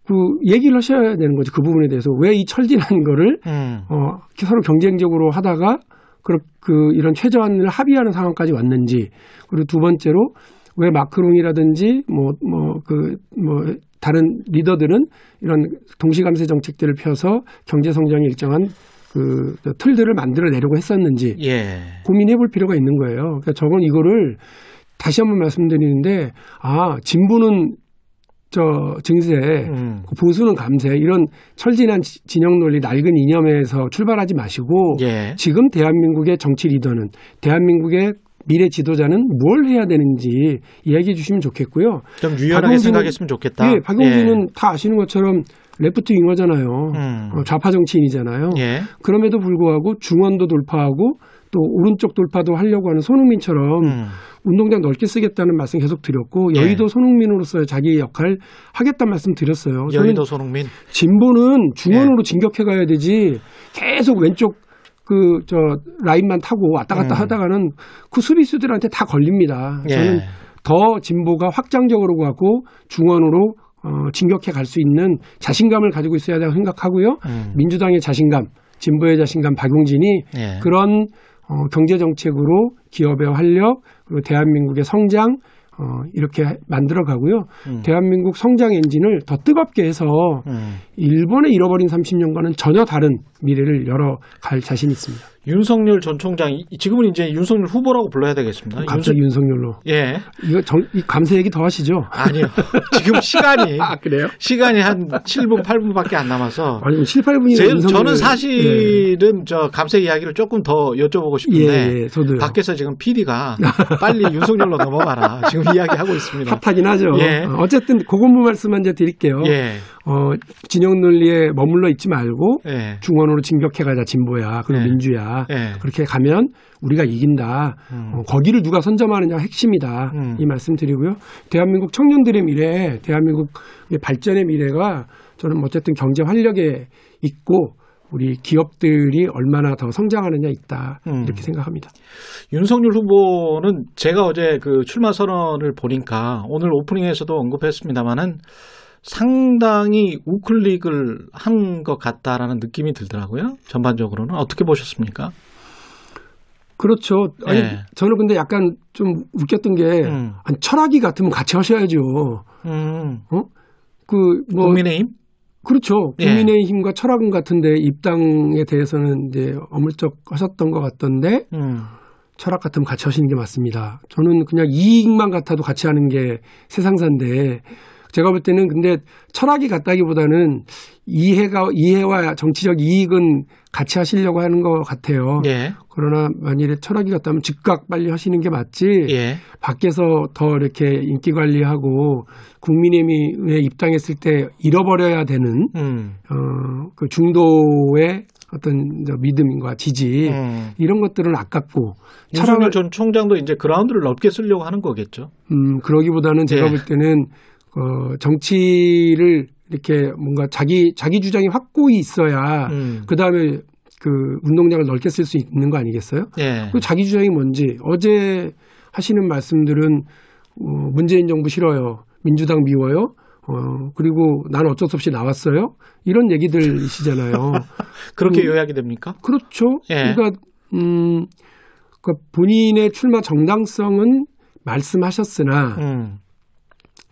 그 얘기를 하셔야 되는 거죠. 그 부분에 대해서 왜 이 철진한 거를 음. 어, 서로 경쟁적으로 하다가 그, 그 이런 최저한을 합의하는 상황까지 왔는지 그리고 두 번째로 왜 마크롱이라든지 뭐 뭐 그뭐 다른 리더들은 이런 동시감세 정책들을 펴서 경제 성장에 일정한 그 틀들을 만들어 내려고 했었는지 예. 고민해 볼 필요가 있는 거예요. 그러니까 저건 이거를 다시 한번 말씀드리는데 아 진보는 저 증세 음. 보수는 감세 이런 철진한 지- 진영 논리 낡은 이념에서 출발하지 마시고 예. 지금 대한민국의 정치 리더는 대한민국의 미래 지도자는 뭘 해야 되는지 이야기해 주시면 좋겠고요. 좀 유연하게 생각했으면 좋겠다. 예, 박용진은 다 아시는 것처럼 레프트 윙어잖아요. 음. 어, 좌파 정치인이잖아요. 예. 그럼에도 불구하고 중원도 돌파하고 또 오른쪽 돌파도 하려고 하는 손흥민처럼 음. 운동장 넓게 쓰겠다는 말씀 계속 드렸고 예. 여의도 손흥민으로서의 자기의 역할 하겠다는 말씀 드렸어요. 여의도 손흥민. 진보는 중원으로 예. 진격해 가야 되지 계속 왼쪽 그 저 라인만 타고 왔다 갔다 음. 하다가는 그 수비수들한테 다 걸립니다. 예. 저는 더 진보가 확장적으로 가고 중원으로 어, 진격해 갈 수 있는 자신감을 가지고 있어야 된다고 생각하고요. 음. 민주당의 자신감, 진보의 자신감 박용진이 예. 그런 어, 경제 정책으로 기업의 활력 그리고 대한민국의 성장 어, 이렇게 만들어 가고요. 음. 대한민국 성장 엔진을 더 뜨겁게 해서 음. 일본의 잃어버린 30년과는 전혀 다른 미래를 열어 갈 자신 있습니다. 윤석열 전 총장이 지금은 이제 윤석열 후보라고 불러야 되겠습니다. 갑자기 윤석열로. 예. 이거 정, 이 감세 얘기 더 하시죠? 아니요. 지금 시간이 아, 그래요? 시간이 한 7분, 8분밖에 안 남아서 아니, 7, 8분이 제, 저는 사실은 저 감세 이야기를 조금 더 여쭤보고 예, 싶은데 예, 저도요. 밖에서 지금 PD가 빨리 윤석열로 넘어가라 지금 이야기하고 있습니다. 핫하긴 하죠. 예. 어, 어쨌든 그것만 말씀 한제 드릴게요. 예. 어, 진영 논리에 머물러 있지 말고 예. 중원으로 진격해 가자 진보야 그리고 예. 민주야 예. 그렇게 가면 우리가 이긴다 음. 어, 거기를 누가 선점하느냐가 핵심이다 음. 이 말씀 드리고요 대한민국 청년들의 미래 대한민국의 발전의 미래가 저는 뭐 어쨌든 경제 활력에 있고 우리 기업들이 얼마나 더 성장하느냐 있다 음. 이렇게 생각합니다. 윤석열 후보는 제가 어제 그 출마 선언을 보니까 오늘 오프닝에서도 언급했습니다마는 상당히 우클릭을 한 것 같다라는 느낌이 들더라고요. 전반적으로는 어떻게 보셨습니까? 그렇죠. 아니 예. 저는 근데 약간 좀 웃겼던 게 음. 아니, 철학이 같으면 같이 하셔야죠. 음. 그뭐 국민의힘? 그렇죠. 예. 국민의힘과 철학은 같은데 입당에 대해서는 이제 어물쩍 하셨던 것 같던데 음. 철학 같으면 같이 하시는 게 맞습니다. 저는 그냥 이익만 같아도 같이 하는 게 세상사인데 제가 볼 때는 근데 철학이 같다기보다는 이해가 이해와 정치적 이익은 같이 하시려고 하는 것 같아요. 예. 그러나 만일에 철학이 같다면 즉각 빨리 하시는 게 맞지. 예. 밖에서 더 이렇게 인기 관리하고 국민의힘에 입당했을 때 잃어버려야 되는 음. 어, 그 중도의 어떤 저 믿음과 지지 음. 이런 것들은 아깝고 차라리 전 총장도 이제 그라운드를 넓게 쓰려고 하는 거겠죠. 음, 그러기보다는 제가 예. 볼 때는 어, 정치를 이렇게 뭔가 자기 자기 주장이 확고히 있어야 음. 그 다음에 그 운동장을 넓게 쓸 수 있는 거 아니겠어요? 예. 그 자기 주장이 뭔지 어제 하시는 말씀들은 어, 문재인 정부 싫어요. 민주당 미워요. 어, 그리고 나는 어쩔 수 없이 나왔어요. 이런 얘기들이시잖아요. 그렇게 음. 요약이 됩니까? 그렇죠. 예. 그러니까 음, 그러니까 본인의 출마 정당성은 말씀하셨으나 음.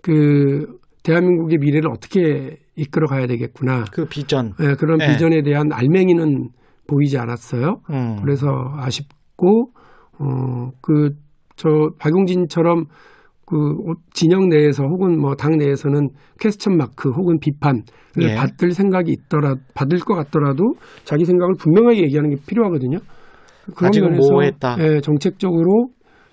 그 대한민국의 미래를 어떻게 이끌어 가야 되겠구나. 그 비전. 예, 그런 예. 비전에 대한 알맹이는 보이지 않았어요. 음. 그래서 아쉽고 어 그 저 박용진처럼 그 진영 내에서 혹은 뭐 당 내에서는 퀘스천 마크 혹은 비판을 예. 받을 생각이 있더라 받을 것 같더라도 자기 생각을 분명하게 얘기하는 게 필요하거든요. 그런 면에서 모호했다. 예, 정책적으로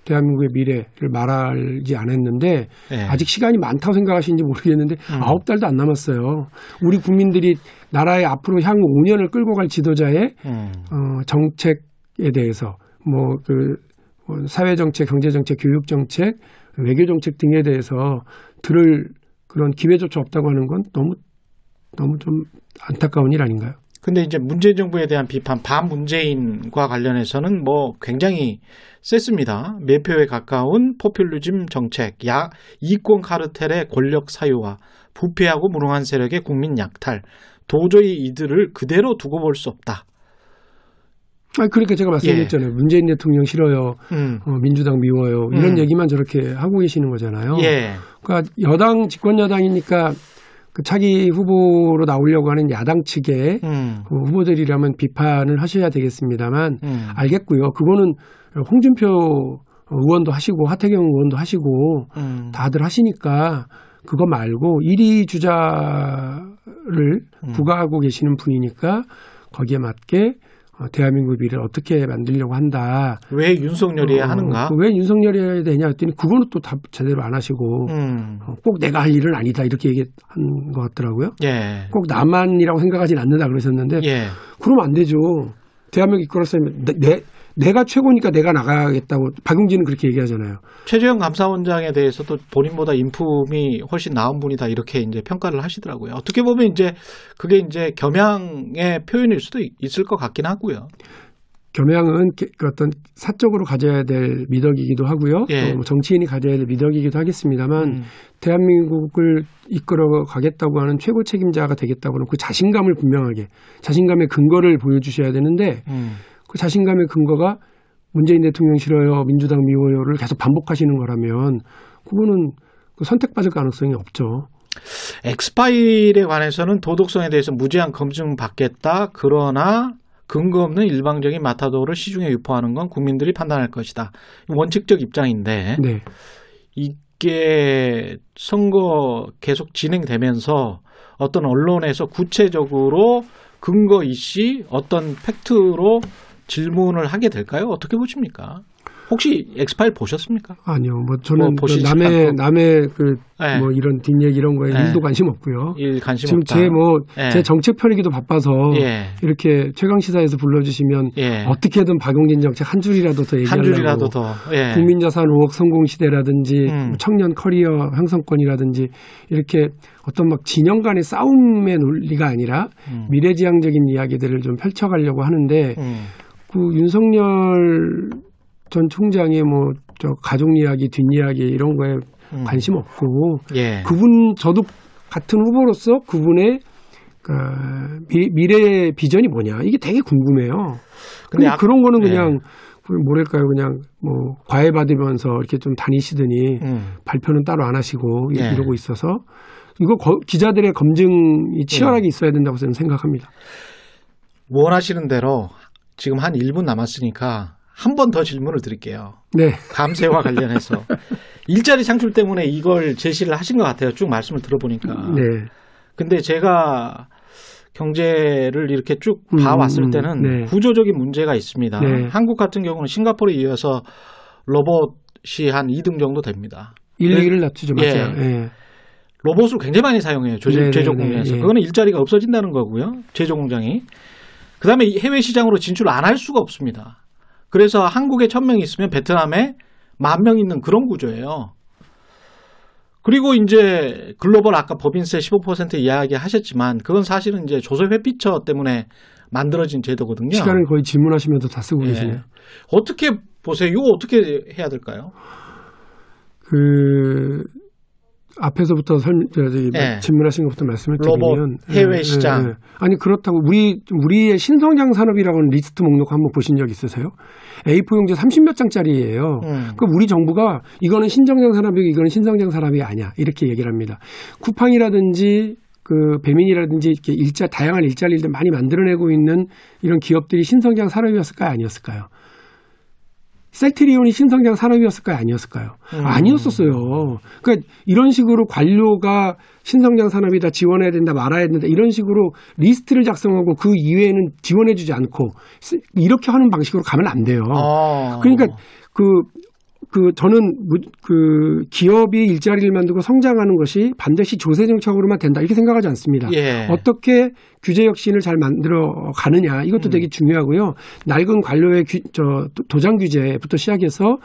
대한민국의 미래를 말하지 않았는데 예. 아직 시간이 많다고 생각하시는지 모르겠는데 음. 아홉 달도 안 남았어요. 우리 국민들이 나라의 앞으로 향후 5년을 끌고 갈 지도자의 음. 어, 정책에 대해서 뭐그 사회 정책, 경제 정책, 교육 정책, 외교 정책 등에 대해서 들을 그런 기회조차 없다고 하는 건 너무 너무 좀 안타까운 일 아닌가요? 근데 이제 문재인 정부에 대한 비판, 반문재인과 관련해서는 뭐 굉장히 셌습니다. 매표에 가까운 포퓰리즘 정책, 야 이권 카르텔의 권력 사유화, 부패하고 무능한 세력의 국민 약탈, 도저히 이들을 그대로 두고 볼 수 없다. 아 그러니까 제가 말씀드렸잖아요. 문재인 대통령 싫어요. 음. 어, 민주당 미워요. 이런 음. 얘기만 저렇게 하고 계시는 거잖아요. 예. 그러니까 여당 집권 여당이니까 그 차기 후보로 나오려고 하는 야당 측의 음. 그 후보들이라면 비판을 하셔야 되겠습니다만 음. 알겠고요. 그거는 홍준표 의원도 하시고 하태경 의원도 하시고 음. 다들 하시니까 그거 말고 1위 주자를 음. 부과하고 계시는 분이니까 거기에 맞게 어, 대한민국 미래를 어떻게 만들려고 한다. 왜 윤석열이 어, 하는가? 왜 윤석열이 해야 되냐 했더니 그거는 또 답 제대로 안 하시고 음. 어, 꼭 내가 할 일은 아니다 이렇게 얘기한 것 같더라고요. 예. 꼭 나만이라고 생각하진 않는다 그러셨는데 예. 그러면 안 되죠. 대한민국 이끌었으면 내, 내, 내가 최고니까 내가 나가겠다고 박용진은 그렇게 얘기하잖아요. 최재형 감사원장에 대해서도 본인보다 인품이 훨씬 나은 분이다 이렇게 이제 평가를 하시더라고요. 어떻게 보면 이제 그게 이제 겸양의 표현일 수도 있- 있을 것 같긴 하고요. 겸양은 게- 그 어떤 사적으로 가져야 될 미덕이기도 하고요. 예. 또뭐 정치인이 가져야 될 미덕이기도 하겠습니다만 음. 대한민국을 이끌어 가겠다고 하는 최고 책임자가 되겠다고는 그 자신감을 분명하게 자신감의 근거를 보여주셔야 되는데 음. 그 자신감의 근거가 문재인 대통령 싫어요, 민주당 미워요를 계속 반복하시는 거라면 그거는 그 선택받을 가능성이 없죠. 엑스파일에 관해서는 도덕성에 대해서 무제한 검증 받겠다. 그러나 근거 없는 일방적인 마타도를 시중에 유포하는 건 국민들이 판단할 것이다. 원칙적 입장인데 네. 이게 선거 계속 진행되면서 어떤 언론에서 구체적으로 근거 이씨 어떤 팩트로 질문을 하게 될까요? 어떻게 보십니까? 혹시 엑스파일 보셨습니까? 아니요. 뭐 저는 뭐그 남의 않고. 남의 그 네. 뭐 이런 뒷얘기 이런 거에 네. 일도 관심 없고요. 일 관심 지금. 제 뭐제 예. 정책 펴리기도 바빠서 예. 이렇게 최강 시사에서 불러주시면 예. 어떻게든 박용진 정책 한 줄이라도 더 얘기하려고 한 줄이라도 더. 예. 국민 자산 5억 성공 시대라든지 음. 청년 커리어 형성권이라든지 이렇게 어떤 막 진영 간의 싸움의 논리가 아니라 음. 미래지향적인 이야기들을 좀 펼쳐가려고 하는데 음. 그 윤석열 전 총장의 뭐 저 가족 이야기 뒷이야기 이런 거에 음. 관심 없고 예. 그분 저도 같은 후보로서 그분의 그 미, 미래 비전이 뭐냐 이게 되게 궁금해요. 근데 근데 아- 그런 거는 예. 그냥 그 뭐랄까요 그냥 뭐 과외 받으면서 이렇게 좀 다니시더니 음. 발표는 따로 안 하시고 이- 예. 이러고 있어서 이거 거- 기자들의 검증이 치열하게 음. 있어야 된다고 저는 생각합니다. 원하시는 대로 지금 한 1분 남았으니까 한 번 더 질문을 드릴게요. 네. 감세와 관련해서 일자리 창출 때문에 이걸 제시를 하신 것 같아요. 쭉 말씀을 들어보니까. 네. 근데 제가 경제를 이렇게 쭉 음, 봐왔을 음, 때는 네. 구조적인 문제가 있습니다. 네. 한국 같은 경우는 싱가포르에 이어서 로봇이 한 2등 정도 됩니다. 1, 네. 2를 낮추죠. 예. 맞아요. 예. 로봇을 굉장히 많이 사용해요. 제조, 네, 네, 제조 네, 공장에서. 예. 그거는 일자리가 없어진다는 거고요. 제조 공장이. 그다음에 이 해외 시장으로 진출 안 할 수가 없습니다. 그래서 한국에 1000명 있으면 베트남에 만 명 있는 그런 구조예요. 그리고 이제 글로벌 아까 법인세 15% 이야기 하셨지만 그건 사실은 이제 조세 회피처 때문에 만들어진 제도거든요. 시간을 거의 질문하시면서 다 쓰고 예. 계시네요. 어떻게 보세요? 이거 어떻게 해야 될까요? 그 앞에서부터 설명 저기 예. 질문하신 것부터 말씀을 드리면 해외 시장. 아니 그렇다고 우리 우리의 신성장 산업이라고는 리스트 목록 한번 보신 적 있으세요? A4 용지 30몇 장짜리예요. 음. 그 우리 정부가 이거는 신정장 산업이고 이거는 신성장 산업이 아니야 이렇게 얘기를 합니다. 쿠팡이라든지 그 배민이라든지 이렇게 일자 다양한 일자리를 많이 만들어내고 있는 이런 기업들이 신성장 산업이었을까요 아니었을까요? 셀트리온이 신성장 산업이었을까요? 아니었을까요? 음. 아니었었어요. 그러니까 이런 식으로 관료가 신성장 산업이다 지원해야 된다 말아야 된다 이런 식으로 리스트를 작성하고 그 이외에는 지원해주지 않고 쓰- 이렇게 하는 방식으로 가면 안 돼요. 어. 그러니까 그, 그, 저는 무- 그 기업이 일자리를 만들고 성장하는 것이 반드시 조세 정책으로만 된다 이렇게 생각하지 않습니다. 예. 어떻게 규제 혁신을 잘 만들어 가느냐 이것도 음. 되게 중요하고요. 낡은 관료의 규, 저 도- 도장 규제부터 시작해서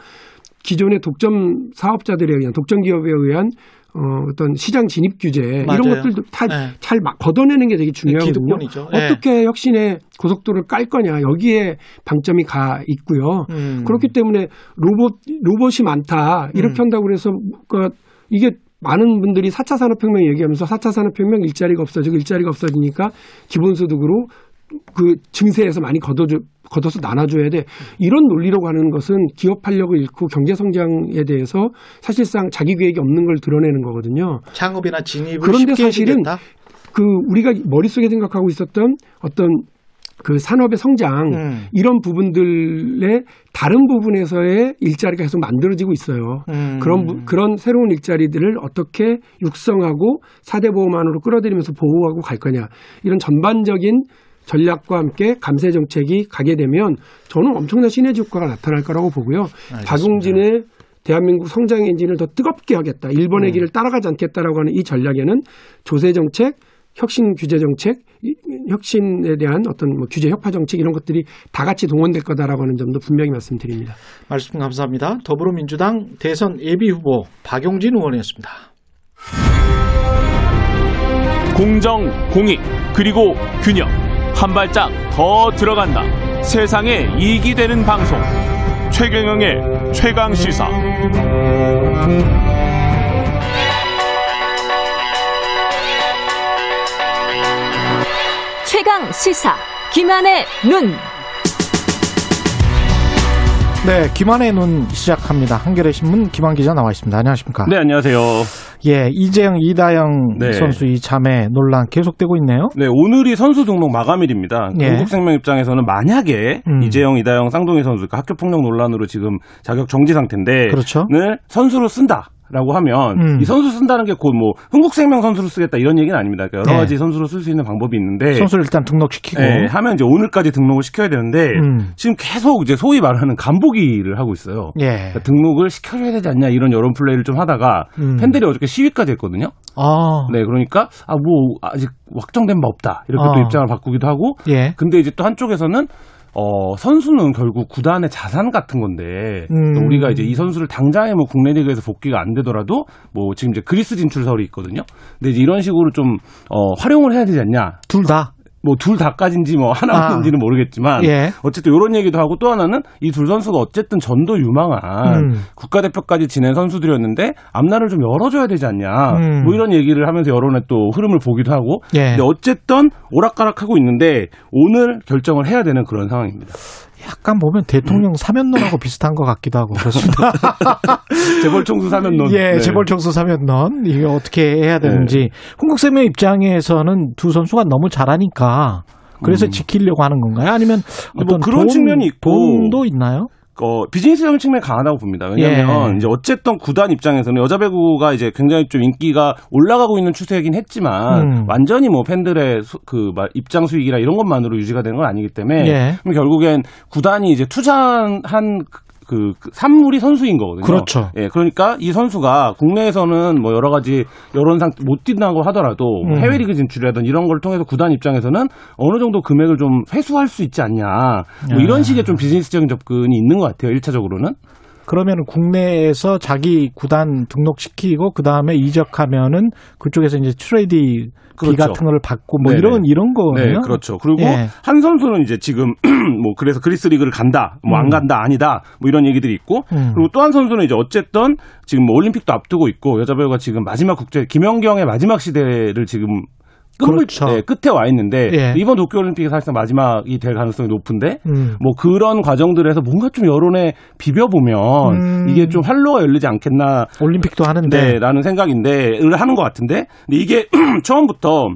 기존의 독점 사업자들에 의한 독점 기업에 의한 어, 어떤 시장 진입 규제 맞아요. 이런 것들도 다 네. 잘 걷어내는 게 되게 중요하거든요. 기득권이죠. 예. 어떻게 혁신의 고속도로를 깔 거냐 여기에 방점이 가 있고요. 음. 그렇기 때문에 로봇 로봇이 많다 이렇게 음. 한다고 그래서 그 이게 많은 분들이 4차 산업혁명 얘기하면서 4차 산업혁명 일자리가 없어지고 일자리가 없어지니까 기본소득으로 그 증세에서 많이 걷어줘, 걷어서 나눠줘야 돼. 이런 논리로 가는 것은 기업 활력을 잃고 경제 성장에 대해서 사실상 자기 계획이 없는 걸 드러내는 거거든요. 창업이나 진입을 그런데 사실은 해주겠다. 그 우리가 머릿속에 생각하고 있었던 어떤 그 산업의 성장 음. 이런 부분들의 다른 부분에서의 일자리가 계속 만들어지고 있어요. 음. 그런 부- 그런 새로운 일자리들을 어떻게 육성하고 사대 보험 안으로 끌어들이면서 보호하고 갈 거냐 이런 전반적인 전략과 함께 감세 정책이 가게 되면 저는 엄청난 시너지 효과가 나타날 거라고 보고요. 박용진의 대한민국 성장 엔진을 더 뜨겁게 하겠다. 일본의 길을 따라가지 않겠다라고 하는 이 전략에는 조세 정책, 혁신 규제 정책, 이- 혁신에 대한 어떤 뭐 규제 혁파 정책 이런 것들이 다 같이 동원될 거다라고 하는 점도 분명히 말씀드립니다. 말씀 감사합니다. 더불어민주당 대선 예비 후보 박용진 의원이었습니다. 공정, 공익, 그리고 균형. 한 발짝 더 들어간다. 세상에 이익이 되는 방송. 최경영의 최강 시사. 최강 시사 김한의 눈. 네, 김한의 눈 시작합니다. 한겨레 신문 김한 기자 나와 있습니다. 안녕하십니까? 네, 안녕하세요. 예, 이재영, 이다영 네. 선수 이 자매 논란 계속되고 있네요. 네, 오늘이 선수 등록 마감일입니다. 예. 한국생명 입장에서는 만약에 음. 이재영, 이다영, 쌍둥이 선수가 학교 폭력 논란으로 지금 자격 정지 상태인데 그렇죠. 를 선수로 쓴다. 라고 하면 음. 이 선수 쓴다는 게 곧 뭐 흥국생명 선수로 쓰겠다 이런 얘기는 아닙니다. 그러니까 여러 네. 가지 선수로 쓸 수 있는 방법이 있는데 선수를 일단 등록시키고. 네, 하면 이제 오늘까지 등록을 시켜야 되는데 음. 지금 계속 이제 소위 말하는 간보기를 하고 있어요. 예. 그러니까 등록을 시켜줘야 되지 않냐 이런 여론 플레이를 좀 하다가 음. 팬들이 어저께 시위까지 했거든요. 아, 네, 그러니까 아 뭐 아직 확정된 바 없다 이렇게 어. 또 입장을 바꾸기도 하고. 예. 근데 이제 또 한쪽에서는 어 선수는 결국 구단의 자산 같은 건데 음. 또 우리가 이제 이 선수를 당장에 뭐 국내 리그에서 복귀가 안 되더라도 뭐 지금 이제 그리스 진출설이 있거든요. 근데 이제 이런 식으로 좀 어 활용을 해야 되지 않냐. 둘 다. 뭐 둘 다까지인지 뭐 하나인지는 모르겠지만 예. 어쨌든 이런 얘기도 하고 또 하나는 이 둘 선수가 어쨌든 전도 유망한 음. 국가대표까지 지낸 선수들이었는데 앞날을 좀 열어줘야 되지 않냐 음. 뭐 이런 얘기를 하면서 여론의 또 흐름을 보기도 하고 예. 근데 어쨌든 오락가락하고 있는데 오늘 결정을 해야 되는 그런 상황입니다. 약간 보면 대통령 사면론하고 비슷한 것 같기도 하고 그렇습니다. 재벌 총수 사면론. 예, 네. 재벌 청소 사면론 이게 어떻게 해야 되는지 흥국생명 입장에서는 두 선수가 너무 잘하니까 그래서 음. 지키려고 하는 건가요? 아니면 뭐 어떤 그런 돈, 측면이 있고. 돈도 있나요? 어, 비즈니스적인 측면이 강하다고 봅니다. 왜냐하면 예. 이제 어쨌든 구단 입장에서는 여자 배구가 이제 굉장히 좀 인기가 올라가고 있는 추세이긴 했지만 음. 완전히 뭐 팬들의 수- 그막 입장 수익이나 이런 것만으로 유지가 되는 건 아니기 때문에 예. 그럼 결국엔 구단이 이제 투자한 그, 그, 그 산물이 선수인 거거든요. 그렇죠. 예, 그러니까 이 선수가 국내에서는 뭐 여러 가지 여론상 못 뛴다고 하더라도 뭐 음. 해외 리그 진출이라든 이런 걸 통해서 구단 입장에서는 어느 정도 금액을 좀 회수할 수 있지 않냐. 뭐 이런 아. 식의 좀 비즈니스적인 접근이 있는 것 같아요. 1차적으로는. 그러면 국내에서 자기 구단 등록시키고 그 다음에 이적하면은 그쪽에서 이제 트레이드 비 그렇죠. 같은 걸 받고 뭐 네네. 이런 이런 거네요. 네, 그렇죠. 그리고 예. 한 선수는 이제 지금 뭐 그래서 그리스 리그를 간다, 뭐안 음. 간다, 아니다, 뭐 이런 얘기들이 있고, 음. 그리고 또 한 선수는 이제 어쨌든 지금 뭐 올림픽도 앞두고 있고 여자 배우가 지금 마지막 국제 김연경의 마지막 시대를 지금 끝물, 그렇죠. 네, 끝에 와 있는데 예. 이번 도쿄올림픽이 사실상 마지막이 될 가능성이 높은데 음. 뭐 그런 과정들에서 뭔가 좀 여론에 비벼 보면 음. 이게 좀 활로가 열리지 않겠나 올림픽도 하는데 네, 라는 생각인데, 을 하는 것 같은데, 근데 이게 처음부터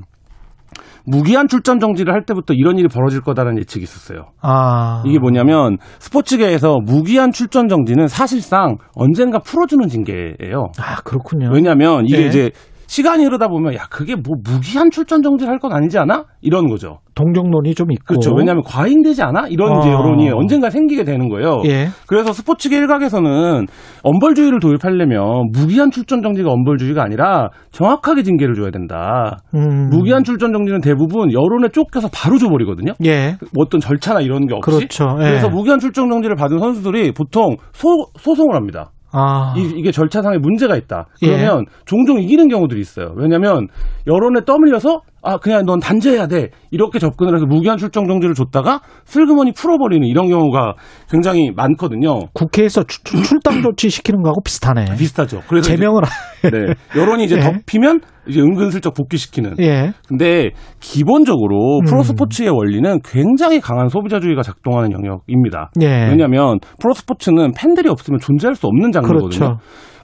무기한 출전 정지를 할 때부터 이런 일이 벌어질 거다라는 예측이 있었어요. 아. 이게 뭐냐면 스포츠계에서 무기한 출전 정지는 사실상 언젠가 풀어주는 징계예요. 아, 그렇군요. 왜냐하면 이게 예. 이제 시간이 흐르다 보면 야 그게 뭐 무기한 출전 정지를 할 건 아니지 않아? 이런 거죠. 동정론이 좀 있고. 그렇죠. 왜냐하면 과잉되지 않아? 이런 이제 어. 여론이 언젠가 생기게 되는 거예요. 예. 그래서 스포츠계 일각에서는 엄벌주의를 도입하려면 무기한 출전 정지가 엄벌주의가 아니라 정확하게 징계를 줘야 된다. 음. 무기한 출전 정지는 대부분 여론에 쫓겨서 바로 줘버리거든요. 예. 뭐 어떤 절차나 이런 게 없이. 그렇죠. 예. 그래서 무기한 출전 정지를 받은 선수들이 보통 소, 소송을 합니다. 아. 이, 게 절차상에 문제가 있다. 예. 그러면 종종 이기는 경우들이 있어요. 왜냐하면 여론에 떠밀려서 아 그냥 넌 단죄해야 돼 이렇게 접근을 해서 무기한 출정 정지를 줬다가 슬그머니 풀어버리는 이런 경우가 굉장히 많거든요. 국회에서 출- 출- 출당 조치 시키는 거하고 비슷하네. 비슷하죠. 그래서 제명을 네, 여론이 이제 예. 덮이면 이제 은근슬쩍 복귀시키는. 예. 근데 기본적으로 음. 프로스포츠의 원리는 굉장히 강한 소비자주의가 작동하는 영역입니다. 예. 왜냐하면 프로스포츠는 팬들이 없으면 존재할 수 없는 장르거든요. 그렇죠.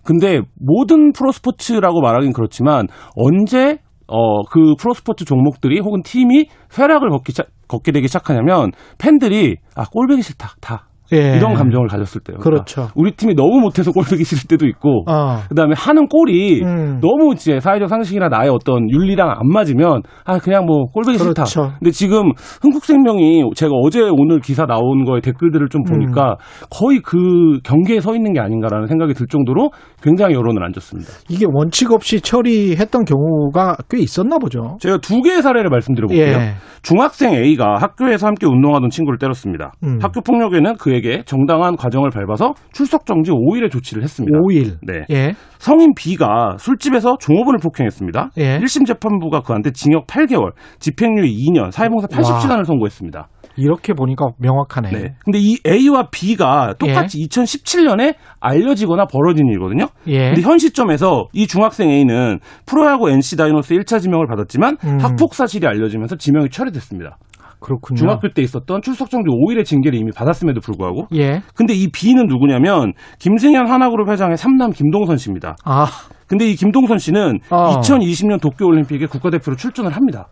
근데 모든 프로스포츠라고 말하긴 그렇지만 언제 어 그 프로스포츠 종목들이 혹은 팀이 쇠락을 걷기 시작- 걷게 되기 시작하냐면 팬들이 아 꼴보기 싫다 다 예. 이런 감정을 가졌을 때요. 그러니까 그렇죠. 우리 팀이 너무 못해서 꼴보기 싫을 때도 있고 어. 그다음에 하는 꼴이 음. 너무 이제 사회적 상식이나 나의 어떤 윤리랑 안 맞으면 아 그냥 뭐 꼴보기 싫다. 그렇죠. 근데 지금 흥국생명이 제가 어제 오늘 기사 나온 거에 댓글들을 좀 보니까 음. 거의 그 경계에 서 있는 게 아닌가라는 생각이 들 정도로 굉장히 여론을 안 줬습니다. 이게 원칙 없이 처리했던 경우가 꽤 있었나 보죠. 제가 두 개의 사례를 말씀드려볼게요. 예. 중학생 A가 학교에서 함께 운동하던 친구를 때렸습니다. 음. 학교 폭력에는 그에게 정당한 과정을 밟아서 출석 정지 5일의 조치를 했습니다. 5일. 네. 예. 성인 B가 술집에서 종업원을 폭행했습니다. 예. 1심 재판부가 그한테 징역 8개월, 집행유예 2년, 사회봉사 80시간을 선고했습니다. 이렇게 보니까 명확하네. 네. 근데 이 A와 B가 똑같이 2017년에 알려지거나 벌어진 일이거든요. 예. 근데 현 시점에서 이 중학생 A는 프로야구 NC 다이노스 1차 지명을 받았지만 음. 학폭 사실이 알려지면서 지명이 철회됐습니다. 그렇군요. 중학교 때 있었던 출석 정지 5일의 징계를 이미 받았음에도 불구하고 예. 근데 이 B는 누구냐면 김승현 하나그룹 회장의 삼남 김동선 씨입니다. 아, 근데 이 김동선 씨는 어. 2020년 도쿄올림픽에 국가대표로 출전을 합니다.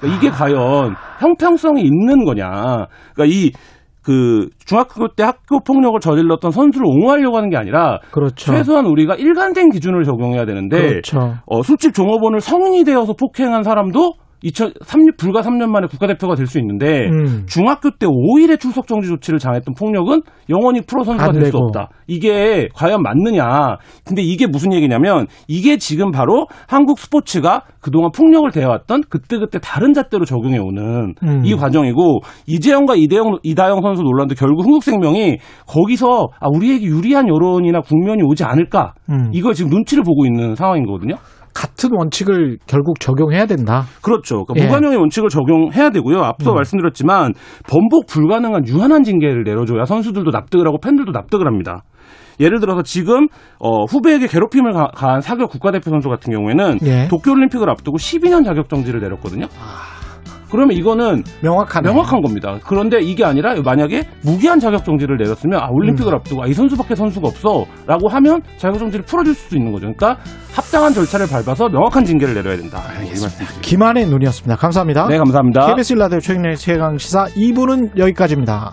그러니까 이게 과연 형평성이 있는 거냐. 그러니까 이, 그, 중학교 때 학교 폭력을 저질렀던 선수를 옹호하려고 하는 게 아니라 그렇죠. 최소한 우리가 일관된 기준을 적용해야 되는데 그렇죠. 어, 술집 종업원을 성인이 되어서 폭행한 사람도 2003년 불과 3년 만에 국가대표가 될 수 있는데 음. 중학교 때 5일의 출석 정지 조치를 당했던 폭력은 영원히 프로 선수가 안될 수. 없다. 이게 과연 맞느냐? 근데 이게 무슨 얘기냐면 이게 지금 바로 한국 스포츠가 그동안 폭력을 대해왔던 그때그때 다른 잣대로 적용해 오는 음. 이 과정이고 이재영과 이대영 이다영 선수 논란도 결국 흥국생명이 거기서 아 우리에게 유리한 여론이나 국면이 오지 않을까? 음. 이걸 지금 눈치를 보고 있는 상황인 거거든요. 같은 원칙을 결국 적용해야 된다. 그렇죠. 그러니까 예. 무관용의 원칙을 적용해야 되고요. 앞서 음. 말씀드렸지만 번복 불가능한 유한한 징계를 내려줘야 선수들도 납득을 하고 팬들도 납득을 합니다. 예를 들어서 지금 어, 후배에게 괴롭힘을 가, 한 사격 국가대표 선수 같은 경우에는 예. 도쿄올림픽을 앞두고 12년 자격 정지를 내렸거든요. 그러면 이거는 명확하네. 명확한 겁니다. 그런데 이게 아니라 만약에 무기한 자격 정지를 내렸으면 아 올림픽을 음. 앞두고 아, 이 선수밖에 선수가 없어라고 하면 자격 정지를 풀어줄 수도 있는 거죠. 그러니까 합당한 절차를 밟아서 명확한 징계를 내려야 된다. 이 말씀드립니다. 김한의 눈이었습니다. 감사합니다. 네, 감사합니다. KBS 라디오 최근의 최강 시사 2부는 여기까지입니다.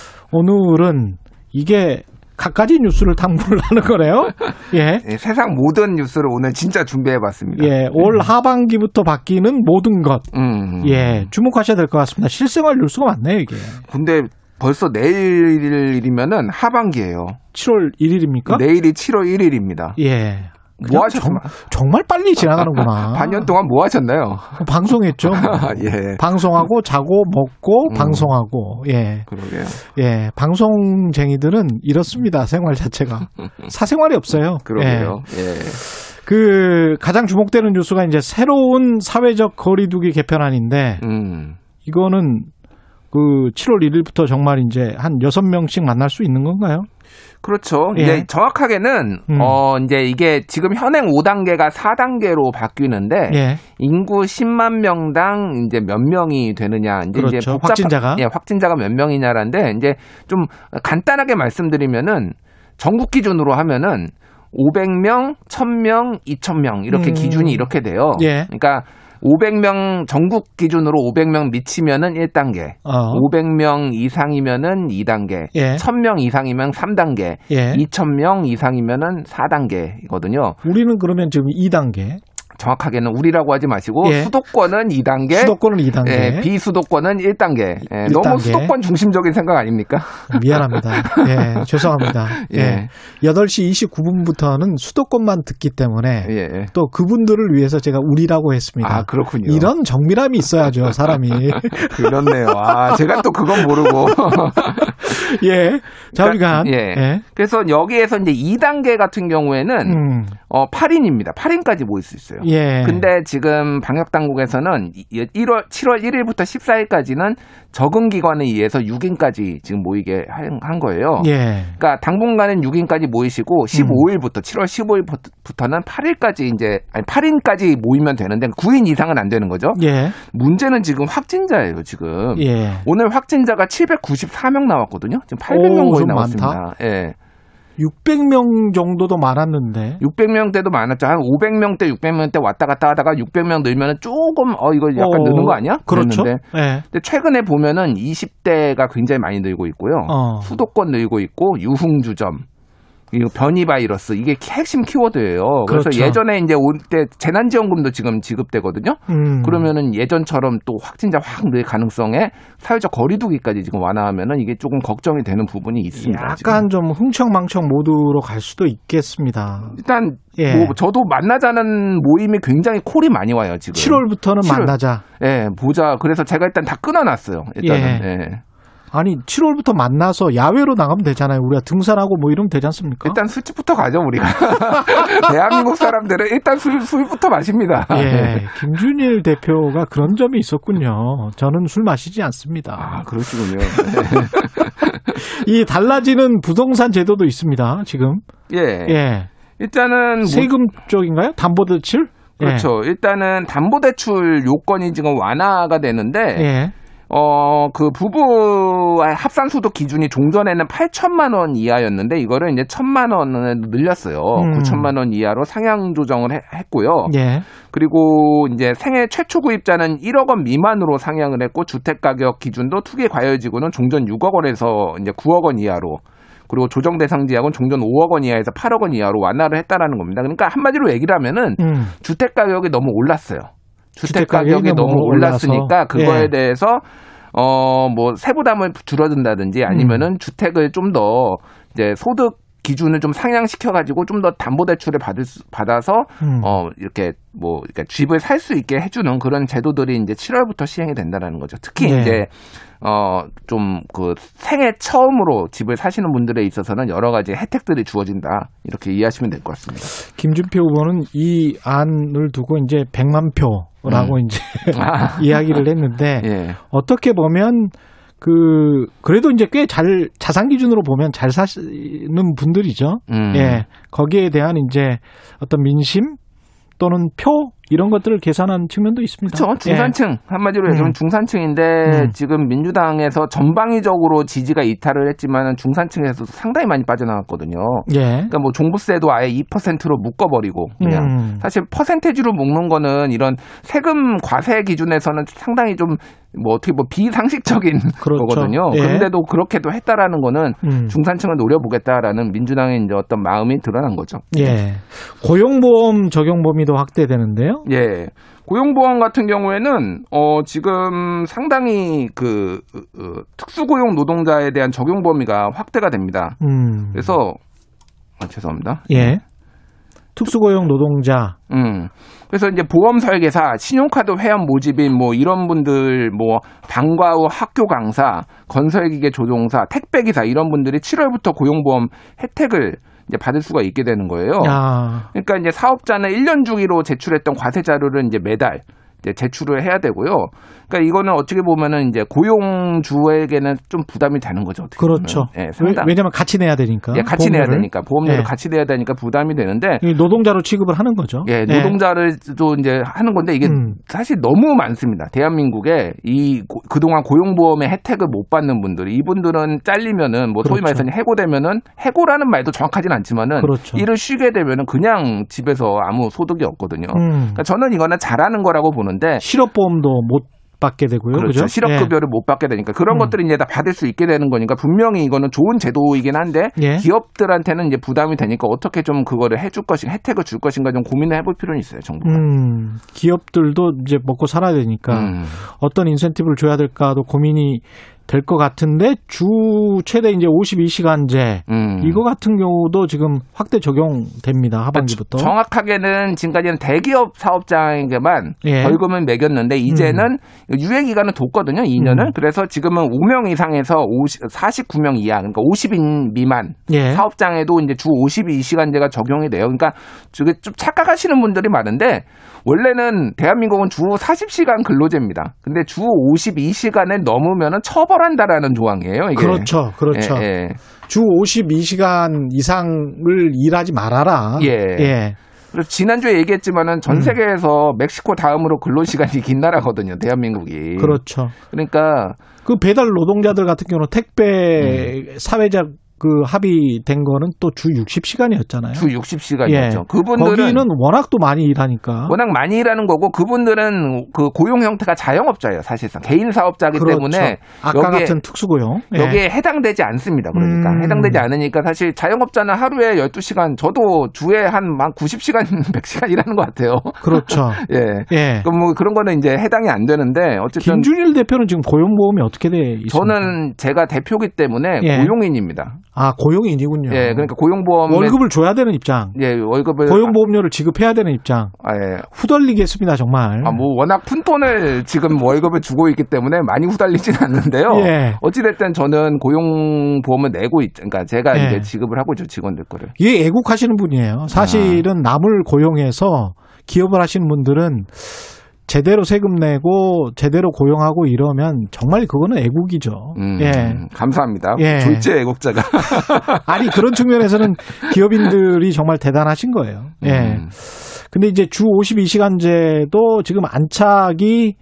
오늘은 이게 갖가지 뉴스를 탐구를 하는 거네요. 예. 예, 세상 모든 뉴스를 오늘 진짜 준비해봤습니다. 예, 올 하반기부터 바뀌는 모든 것. 음. 예, 주목하셔야 될 것 같습니다. 실생활 뉴스가 많네요, 이게. 근데 벌써 내일이면은 하반기예요. 7월 1일입니까? 내일이 7월 1일입니다. 예. 뭐 하셨어요? 정말 빨리 지나가는구나. 반년 동안 뭐 하셨나요? 방송했죠. 뭐. 예. 방송하고 자고 먹고 음. 방송하고 예. 그러게요. 예. 방송쟁이들은 이렇습니다. 생활 자체가 사생활이 없어요. 그러게요. 예. 예. 그 가장 주목되는 뉴스가 이제 새로운 사회적 거리두기 개편안인데 음. 이거는 그 7월 1일부터 정말 이제 한 6명씩 만날 수 있는 건가요? 그렇죠. 예. 이제 정확하게는 음. 어 이제 이게 지금 현행 5단계가 4단계로 바뀌는데 예. 인구 10만 명당 이제 몇 명이 되느냐 이제 그렇죠. 이제 복잡한- 확진자가. 예, 확진자가 몇 명이냐라는데 이제 좀 간단하게 말씀드리면은 전국 기준으로 하면은 500명, 1000명, 2000명 이렇게 음. 기준이 이렇게 돼요. 예. 그러니까 500명 전국 기준으로 500명 미치면은 1단계, 어. 500명 이상이면은 2단계, 예. 1000명 이상이면 3단계, 예. 2000명 이상이면은 4단계거든요. 우리는 그러면 지금 2단계. 정확하게는 우리라고 하지 마시고 예. 수도권은 2단계, 수도권은 2단계. 예, 비수도권은 1단계. 예, 1단계. 너무 수도권 중심적인 생각 아닙니까? 미안합니다. 예, 죄송합니다. 예. 예. 8시 29분부터는 수도권만 듣기 때문에 예. 또 그분들을 위해서 제가 우리라고 했습니다. 아, 그렇군요. 이런 정밀함이 있어야죠, 사람이. 그렇네요. 아, 제가 또 그건 모르고. 예. 자, 우리가. 예. 예. 그래서 여기에서 이제 2단계 같은 경우에는 음. 어 8인입니다. 8인까지 모일 수 있어요. 예. 근데 지금 방역 당국에서는 1월 7월 1일부터 14일까지는 적응 기관에 의해서 6인까지 지금 모이게 한, 한 거예요. 예. 그러니까 당분간은 6인까지 모이시고 15일부터 7월 15일부터는 8일까지 이제 아니 8인까지 모이면 되는데 9인 이상은 안 되는 거죠. 예. 문제는 지금 확진자예요, 지금. 예. 오늘 확진자가 794명 나왔거든요. 지금 800명 오, 거의 좀 나왔습니다. 많다. 예. 600명 정도도 많았는데. 600명대도 많았죠. 한 500명대, 600명대 왔다 갔다 하다가 600명 늘면은 조금 어 이거 약간 어, 느는 거 아니야? 그렇죠. 예. 근데 최근에 보면은 20대가 굉장히 많이 늘고 있고요. 어. 수도권 늘고 있고 유흥주점 이거 변이 바이러스 이게 핵심 키워드예요. 그래서 그렇죠. 예전에 이제 올 때 재난지원금도 지금 지급되거든요. 음. 그러면은 예전처럼 또 확진자 확 늘 가능성에 사회적 거리두기까지 지금 완화하면은 이게 조금 걱정이 되는 부분이 있습니다. 지금. 약간 좀 흥청망청 모드로 갈 수도 있겠습니다. 일단 예. 뭐 저도 만나자는 모임이 굉장히 콜이 많이 와요 지금. 7월부터는 7월. 만나자. 예, 보자. 그래서 제가 일단 다 끊어놨어요. 일단은. 예. 예. 아니 7월부터 만나서 야외로 나가면 되잖아요. 우리가 등산하고 뭐 이러면 되지 않습니까? 일단 술집부터 가죠 우리가. 대한민국 사람들은 일단 술 술부터 마십니다. 예, 김준일 대표가 그런 점이 있었군요. 저는 술 마시지 않습니다. 아 그러시군요. 이 달라지는 부동산 제도도 있습니다. 지금. 예. 예. 일단은 뭐- 세금 쪽인가요? 담보대출? 그렇죠. 일단은 담보대출 요건이 지금 완화가 되는데 예. 어, 그 부부의 합산소득 기준이 종전에는 8천만 원 이하였는데 이거를 이제 1천만 원을 늘렸어요. 음. 9천만 원 이하로 상향 조정을 해- 했고요. 예. 그리고 이제 생애 최초 구입자는 1억 원 미만으로 상향을 했고 주택 가격 기준도 투기 과열지구는 종전 6억 원에서 이제 9억 원 이하로 그리고 조정 대상 지역은 종전 5억 원 이하에서 8억 원 이하로 완화를 했다라는 겁니다. 그러니까 한마디로 얘기를 하면은 음. 주택 가격이 너무 올랐어요. 주택 가격이 너무 올랐으니까. 그거에 예. 대해서 어뭐 세부담을 줄어든다든지 음. 아니면은 주택을 좀 더 이제 소득 기준을 좀 상향시켜 가지고 좀 더 담보 대출을 받을 수, 받아서 음. 어 이렇게 뭐 그러니까 집을 살 수 있게 해주는 그런 제도들이 이제 7월부터 시행이 된다라는 거죠. 특히 네. 이제 어좀 그 생애 처음으로 집을 사시는 분들에 있어서는 여러 가지 혜택들이 주어진다 이렇게 이해하시면 될 것 같습니다. 김준표 후보는 이 안을 두고 이제 100만 표라고 음. 이제 아. 이야기를 했는데 예. 어떻게 보면 그 그래도 이제 꽤 잘 자산 기준으로 보면 잘 사시는 분들이죠. 음. 예. 거기에 대한 이제 어떤 민심 또는 표 이런 것들을 계산한 측면도 있습니다. 그렇죠. 중산층 한마디로 얘기하면 음. 중산층인데 음. 지금 민주당에서 전방위적으로 지지가 이탈을 했지만 중산층에서도 상당히 많이 빠져나갔거든요. 예. 예. 그러니까 뭐 종부세도 아예 2%로 묶어버리고 그냥 음. 사실 퍼센테지로 묶는 거는 이런 세금 과세 기준에서는 상당히 좀 뭐 어떻게 뭐 비상식적인 그렇죠. 거거든요. 예. 그런데도 그렇게도 했다라는 거는 음. 중산층을 노려보겠다라는 민주당의 이제 어떤 마음이 드러난 거죠. 예. 고용보험 적용 범위도 확대되는데요. 예. 고용보험 같은 경우에는 어 지금 상당히 그 어, 특수고용 노동자에 대한 적용 범위가 확대가 됩니다. 음. 그래서 아, 죄송합니다. 예. 특수고용 노동자. 음. 그래서 이제 보험 설계사, 신용카드 회원 모집인 뭐 이런 분들 뭐 방과 후 학교 강사, 건설기계 조종사, 택배기사 이런 분들이 7월부터 고용보험 혜택을 이제 받을 수가 있게 되는 거예요. 야. 그러니까 이제 사업자는 1년 주기로 제출했던 과세 자료를 이제 매달 이제 제출을 해야 되고요. 그러니까 이거는 어떻게 보면은 이제 고용주에게는 좀 부담이 되는 거죠. 어떻게 그렇죠. 보면. 예, 상당. 왜, 냐면 같이 내야 되니까. 예, 같이 내야 보험료를. 되니까 보험료를 예. 같이 내야 되니까 부담이 되는데 이 노동자로 취급을 하는 거죠. 예, 노동자를 또 이제 하는 건데 이게 음. 사실 너무 많습니다. 대한민국에 이 고- 그동안 고용보험의 혜택을 못 받는 분들이 이분들은 잘리면은 뭐 소위 그렇죠. 말해서 해고되면은 해고라는 말도 정확하진 않지만은 그렇죠. 일을 쉬게 되면은 그냥 집에서 아무 소득이 없거든요. 음. 그러니까 저는 이거는 잘하는 거라고 보는데 실업보험도 못 받게 되고요. 그렇죠. 그죠? 실업급여를 못 받게 되니까 그런 음. 것들이 이제 다 받을 수 있게 되는 거니까 분명히 이거는 좋은 제도이긴 한데 예. 기업들한테는 이제 부담이 되니까 어떻게 좀 그거를 해줄 것인가 혜택을 줄 것인가 좀 고민을 해볼 필요는 있어요 정부가. 음, 기업들도 이제 먹고 살아야 되니까 음. 어떤 인센티브를 줘야 될까도 고민이 될 것 같은데 주 최대 이제 52시간제 음. 이거 같은 경우도 지금 확대 적용됩니다 하반기부터. 정확하게는 지금까지는 대기업 사업장에게만 예. 벌금을 매겼는데 이제는 유예 기간을 뒀거든요. 2년을. 음. 그래서 지금은 5명 이상에서 50, 49명 이하, 그러니까 50인 미만 예. 사업장에도 이제 주 52시간제가 적용이 돼요. 그러니까 저게 좀 착각하시는 분들이 많은데 원래는 대한민국은 주 40시간 근로제입니다. 근데 주 52시간을 넘으면은 처벌한다라는 조항이에요. 이게. 그렇죠, 그렇죠. 예, 예. 주 52시간 이상을 일하지 말아라. 예. 그래서 지난주에 얘기했지만은 음. 전 세계에서 멕시코 다음으로 근로 시간이 긴 나라거든요. 대한민국이. 그렇죠. 그러니까 그 배달 노동자들 같은 경우는 택배 사회적 그 합의된 거는 또 주 60시간이었잖아요. 주 60시간이었죠. 그분들은 예. 거기는 워낙 또 많이 일하니까. 워낙 많이 일하는 거고 그분들은 그 고용 형태가 자영업자예요. 사실상 개인 사업자기 그렇죠. 때문에 아까 여기에, 같은 특수고용. 예. 여기에 해당되지 않습니다. 그러니까 음. 해당되지 않으니까 사실 자영업자는 하루에 12시간 저도 주에 한 90시간 100시간 일하는 것 같아요. 그렇죠. 예. 예. 그럼 뭐 그런 거는 이제 해당이 안 되는데 어쨌든 김준일 대표는 지금 고용보험이 어떻게 돼 있습니까? 저는 제가 대표기 때문에 예. 고용인입니다. 아 고용인이군요. 예, 그러니까 고용보험 월급을 줘야 되는 입장. 예, 월급을 고용보험료를 지급해야 되는 입장. 아, 예. 후덜리겠습니다 정말. 아, 뭐 워낙 푼 돈을 지금 월급을 주고 있기 때문에 많이 후달리진 않는데요. 예. 어찌 됐든 저는 고용보험을 내고 있, 그러니까 제가 예. 이제 지급을 하고 있죠 직원들 거를. 이게 애국하시는 분이에요. 사실은 아. 남을 고용해서 기업을 하시는 분들은 제대로 세금 내고 제대로 고용하고 이러면 정말 그거는 애국이죠. 음, 예. 감사합니다. 예. 졸제 애국자가. 아니 그런 측면에서는 기업인들이 정말 대단하신 거예요. 예. 음. 근데 이제 주 52시간제도 지금 안착이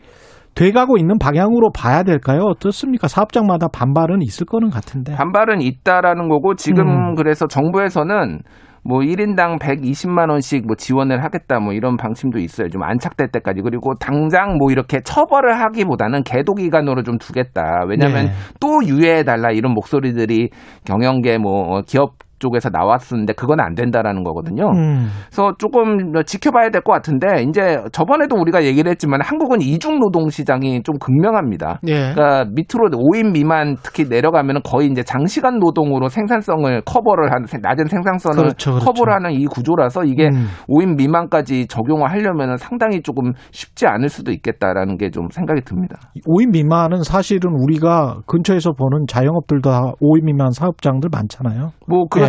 돼가고 있는 방향으로 봐야 될까요? 어떻습니까? 사업장마다 반발은 있을 거는 같은데. 반발은 있다라는 거고 지금 음. 그래서 정부에서는 뭐 1인당 120만 원씩 뭐 지원을 하겠다 뭐 이런 방침도 있어요. 좀 안착될 때까지. 그리고 당장 뭐 이렇게 처벌을 하기보다는 계도 기간으로 좀 두겠다. 왜냐면 네. 또 유예해 달라 이런 목소리들이 경영계 뭐 기업 쪽에서 나왔었는데 그건 안 된다라는 거거든요. 음. 그래서 조금 지켜봐야 될 것 같은데 이제 저번에도 우리가 얘기를 했지만 한국은 이중 노동 시장이 좀 극명합니다. 예. 그러니까 밑으로 5인 미만 특히 내려가면은 거의 이제 장시간 노동으로 생산성을 커버를 하는 낮은 생산성을 그렇죠, 그렇죠. 커버를 하는 이 구조라서 이게 음. 5인 미만까지 적용을 하려면은 상당히 조금 쉽지 않을 수도 있겠다라는 게 좀 생각이 듭니다. 5인 미만은 사실은 우리가 근처에서 보는 자영업들도 다 5인 미만 사업장들 많잖아요. 뭐 그렇죠. 예.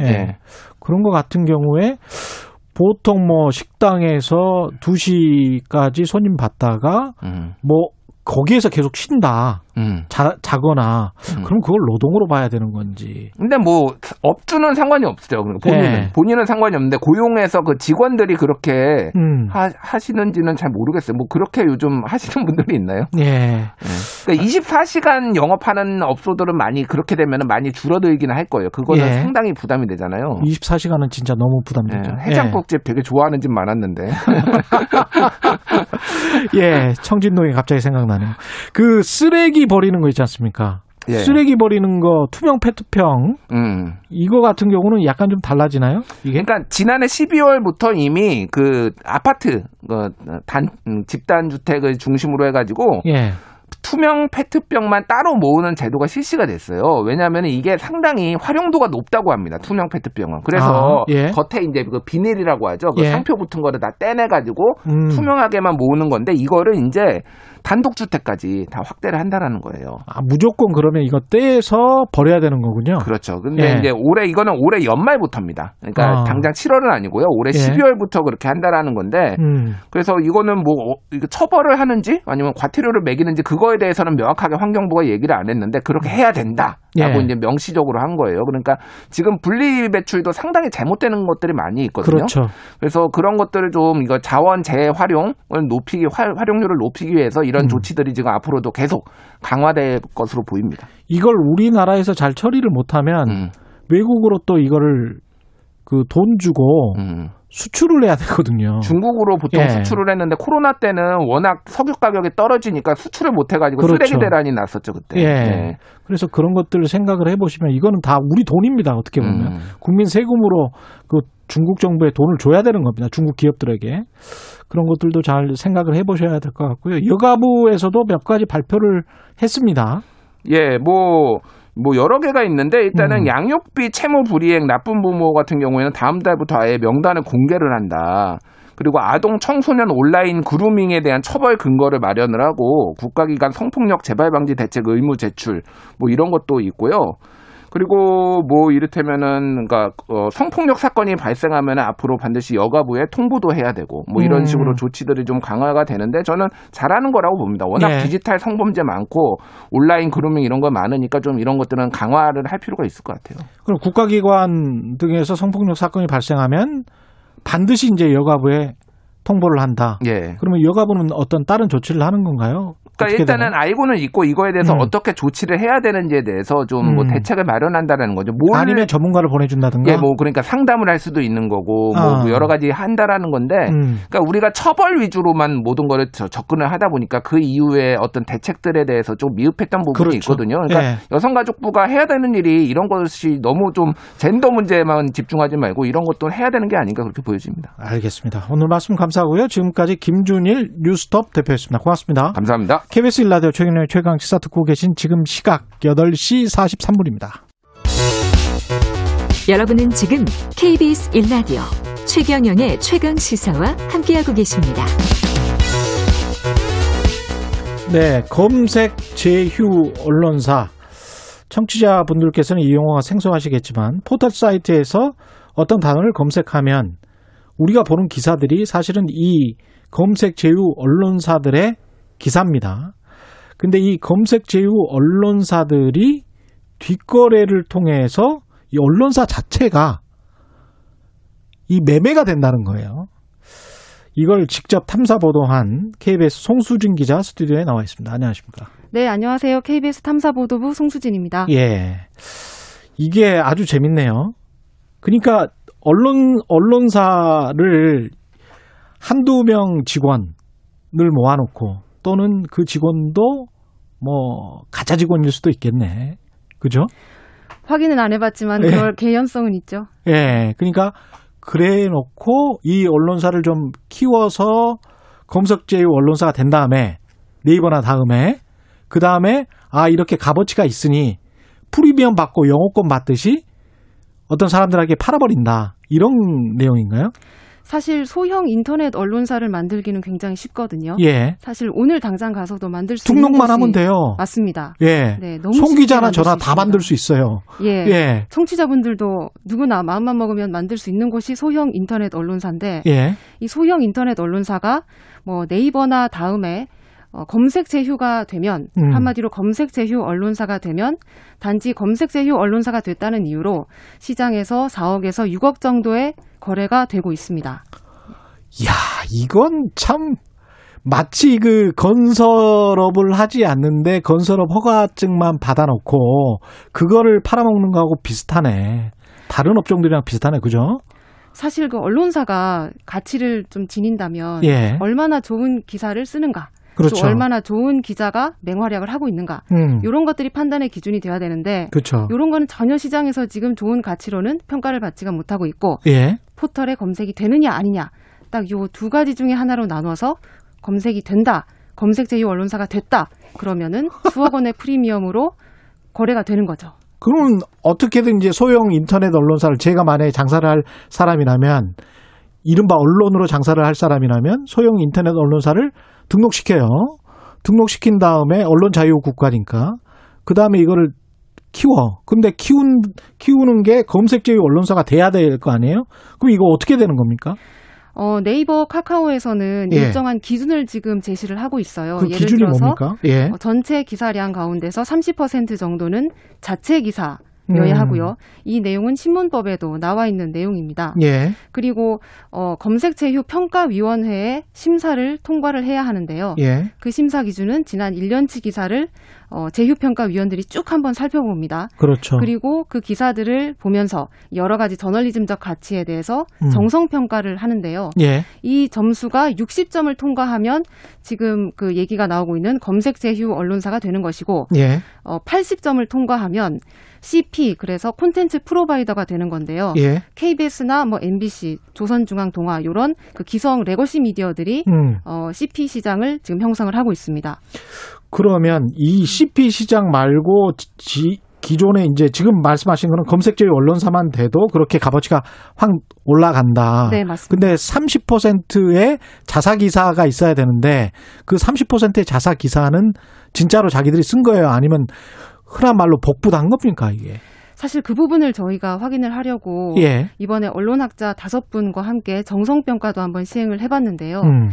예. 그런 것 같은 경우에 보통 뭐 식당에서 2시까지 손님 받다가 음, 뭐 거기에서 계속 쉰다. 음. 자, 자거나 음. 그럼 그걸 노동으로 봐야 되는 건지. 근데 뭐 업주는 상관이 없죠. 그러니까 본인은 네. 본인은 상관이 없는데 고용해서 그 직원들이 그렇게 음. 하, 하시는지는 잘 모르겠어요. 뭐 그렇게 요즘 하시는 분들이 있나요? 예. 그러니까 24시간 영업하는 업소들은 많이 그렇게 되면 많이 줄어들기는 할 거예요. 그거는 예. 상당히 부담이 되잖아요. 24시간은 진짜 너무 부담되죠. 예, 해장국집 되게 좋아하는 집 많았는데. 예. 예, 청진동이 갑자기 생각나 네요. 그 쓰레기 버리는 거 있지 않습니까? 예. 쓰레기 버리는 거 투명 페트병 음. 이거 같은 경우는 약간 좀 달라지나요? 이게? 그러니까 지난해 12월부터 이미 그 아파트 그단 음, 집단 주택을 중심으로 해가지고 예. 투명 페트병만 따로 모으는 제도가 실시가 됐어요. 왜냐하면 이게 상당히 활용도가 높다고 합니다. 투명 페트병은. 그래서 아, 예. 겉에 이제 그 비닐이라고 하죠. 그 예. 상표 붙은 거를 다 떼내가지고 음. 투명하게만 모으는 건데 이거를 이제 단독주택까지 다 확대를 한다라는 거예요. 아, 무조건 그러면 이거 떼서 버려야 되는 거군요. 그렇죠. 근데 예. 이제 올해 이거는 올해 연말부터입니다. 그러니까 아. 당장 7월은 아니고요. 올해 예. 12월부터 그렇게 한다라는 건데 음. 그래서 이거는 뭐 어, 처벌을 하는지 아니면 과태료를 매기는지 그거에 대해서는 명확하게 환경부가 얘기를 안 했는데 그렇게 해야 된다라고 예. 이제 명시적으로 한 거예요. 그러니까 지금 분리 배출도 상당히 잘못되는 것들이 많이 있거든요. 그렇죠. 그래서 그런 것들을 좀 이거 자원 재활용을 높이기 활, 활용률을 높이기 위해서 이런 음. 조치들이 지금 앞으로도 계속 강화될 것으로 보입니다. 이걸 우리나라에서 잘 처리를 못하면 음. 외국으로 또 이거를 그 돈 주고 음. 수출을 해야 되거든요. 중국으로 보통 예. 수출을 했는데 코로나 때는 워낙 석유 가격이 떨어지니까 수출을 못 해가지고 그렇죠. 쓰레기 대란이 났었죠 그때. 예. 네. 그래서 그런 것들을 생각을 해보시면 이거는 다 우리 돈입니다. 어떻게 보면 음. 국민 세금으로 그 중국 정부에 돈을 줘야 되는 겁니다. 중국 기업들에게 그런 것들도 잘 생각을 해보셔야 될 것 같고요. 여가부에서도 몇 가지 발표를 했습니다. 예, 뭐, 뭐 여러 개가 있는데 일단은 음. 양육비 채무 불이행 나쁜 부모 같은 경우에는 다음 달부터 아예 명단을 공개를 한다. 그리고 아동 청소년 온라인 그루밍에 대한 처벌 근거를 마련을 하고 국가기관 성폭력 재발 방지 대책 의무 제출 뭐 이런 것도 있고요. 그리고 뭐 이를테면은 그러니까 어, 성폭력 사건이 발생하면 앞으로 반드시 여가부에 통보도 해야 되고 뭐 이런 음. 식으로 조치들이 좀 강화가 되는데 저는 잘하는 거라고 봅니다. 워낙 네. 디지털 성범죄 많고 온라인 그루밍 이런 거 많으니까 좀 이런 것들은 강화를 할 필요가 있을 것 같아요. 그럼 국가기관 등에서 성폭력 사건이 발생하면 반드시 이제 여가부에 통보를 한다. 예. 그러면 여가부는 어떤 다른 조치를 하는 건가요? 그러니까 일단은 되나요? 알고는 있고 이거에 대해서 음. 어떻게 조치를 해야 되는지에 대해서 좀뭐 음. 대책을 마련한다라는 거죠. 뭘 아니면 전문가를 보내준다든가. 예, 뭐 그러니까 상담을 할 수도 있는 거고 뭐 아. 여러 가지 한다라는 건데 음. 그러니까 우리가 처벌 위주로만 모든 거를 저- 접근을 하다 보니까 그 이후에 어떤 대책들에 대해서 좀 미흡했던 부분이 그렇죠. 있거든요. 그러니까 예. 여성가족부가 해야 되는 일이 이런 것이 너무 좀 젠더 문제만 집중하지 말고 이런 것도 해야 되는 게 아닌가 그렇게 보여집니다. 알겠습니다. 오늘 말씀 감사하고요. 지금까지 김준일 뉴스톱 대표였습니다. 고맙습니다. 감사합니다. KBS 일라디오 최경영의 최강 시사 듣고 계신 지금 시각 8시 43분입니다. 여러분은 지금 KBS 1라디오 최경영의 최강 시사와 함께하고 계십니다. 네, 검색 제휴 언론사 청취자분들께서는 이 용어가 생소하시겠지만 포털 사이트에서 어떤 단어를 검색하면 우리가 보는 기사들이 사실은 이 검색 제휴 언론사들의 기사입니다. 근데 이 검색 제휴 언론사들이 뒷거래를 통해서 이 언론사 자체가 이 매매가 된다는 거예요. 이걸 직접 탐사 보도한 KBS 송수진 기자 스튜디오에 나와 있습니다. 안녕하십니까? 네, 안녕하세요. KBS 탐사 보도부 송수진입니다. 예. 이게 아주 재밌네요. 그러니까 언론 언론사를 한두 명 직원을 모아놓고 또는 그 직원도 뭐 가짜 직원일 수도 있겠네. 그죠? 확인은 안 해봤지만 예. 그럴 개연성은 있죠. 예. 그러니까 그래 놓고 이 언론사를 좀 키워서 검색제휴 언론사가 된 다음에 네이버나 다음에 그 다음에 아 이렇게 값어치가 있으니 프리미엄 받고 영어권 받듯이 어떤 사람들에게 팔아버린다 이런 내용인가요? 사실 소형 인터넷 언론사를 만들기는 굉장히 쉽거든요. 예. 사실 오늘 당장 가서도 만들 수 있는 등록만 하면 돼요. 맞습니다. 예. 네, 너무 송 기자나 저나 수 다. 만들 수 있어요. 예. 예. 청취자분들도 누구나 마음만 먹으면 만들 수 있는 곳이 소형 인터넷 언론사인데 예. 이 소형 인터넷 언론사가 뭐 네이버나 다음에 어, 검색 제휴가 되면 음. 한마디로 검색 제휴 언론사가 되면 단지 검색 제휴 언론사가 됐다는 이유로 시장에서 4억에서 6억 정도의 거래가 되고 있습니다. 야, 이건 참 마치 그 건설업을 하지 않는데 건설업 허가증만 받아놓고 그거를 팔아먹는 거하고 비슷하네. 다른 업종들이랑 비슷하네, 그죠? 사실 그 언론사가 가치를 좀 지닌다면 예. 얼마나 좋은 기사를 쓰는가 그렇죠. 또 얼마나 좋은 기자가 맹활약을 하고 있는가 음. 이런 것들이 판단의 기준이 돼야 되는데 그렇죠. 이런 거는 전혀 시장에서 지금 좋은 가치로는 평가를 받지가 못하고 있고 예. 포털에 검색이 되느냐 아니냐 딱 요 두 가지 중에 하나로 나눠서 검색이 된다 검색 제휴 언론사가 됐다. 그러면은 수억 원의 프리미엄으로 거래가 되는 거죠. 그럼 어떻게든 이제 소형 인터넷 언론사를 제가 만약에 장사를 할 사람이라면 이른바 언론으로 장사를 할 사람이라면 소형 인터넷 언론사를 등록시켜요. 등록시킨 다음에 언론 자유 국가니까 그 다음에 이거를 키워. 근데 키운 키우는 게 검색 제휴 언론사가 돼야 될 거 아니에요? 그럼 이거 어떻게 되는 겁니까? 어, 네이버 카카오에서는 예. 일정한 기준을 지금 제시를 하고 있어요. 그 예를 기준이 들어서 뭡니까? 예. 어, 전체 기사량 가운데서 30% 정도는 자체 기사 음. 여야 하고요. 이 내용은 신문법에도 나와 있는 내용입니다. 예. 그리고 어, 검색 제휴 평가위원회의 심사를 통과를 해야 하는데요. 예. 그 심사 기준은 지난 1년치 기사를 어, 제휴평가위원들이 쭉 한번 살펴봅니다. 그렇죠. 그리고 그 기사들을 보면서 여러 가지 저널리즘적 가치에 대해서 음. 정성 평가를 하는데요. 예. 이 점수가 60점을 통과하면 지금 그 얘기가 나오고 있는 검색 제휴 언론사가 되는 것이고 예. 어, 80점을 통과하면 CP 그래서 contents provider가 되는 건데요. 예. KBS나 뭐 MBC, 조선중앙동아 이런 그 기성 legacy 미디어들이 음. 어, CP 시장을 지금 형성을 하고 있습니다. 그러면 이 CP 시장 말고 지, 기존에 이제 지금 말씀하신 거는 검색제휴 언론사만 돼도 그렇게 값어치가 확 올라간다. 네, 맞습니다. 근데 30%의 자사 기사가 있어야 되는데 그 30%의 자사 기사는 진짜로 자기들이 쓴 거예요? 아니면 흔한 말로 복부한 겁니까, 이게? 사실 그 부분을 저희가 확인을 하려고 예. 이번에 언론학자 다섯 분과 함께 정성평가도 한번 시행을 해봤는데요. 음.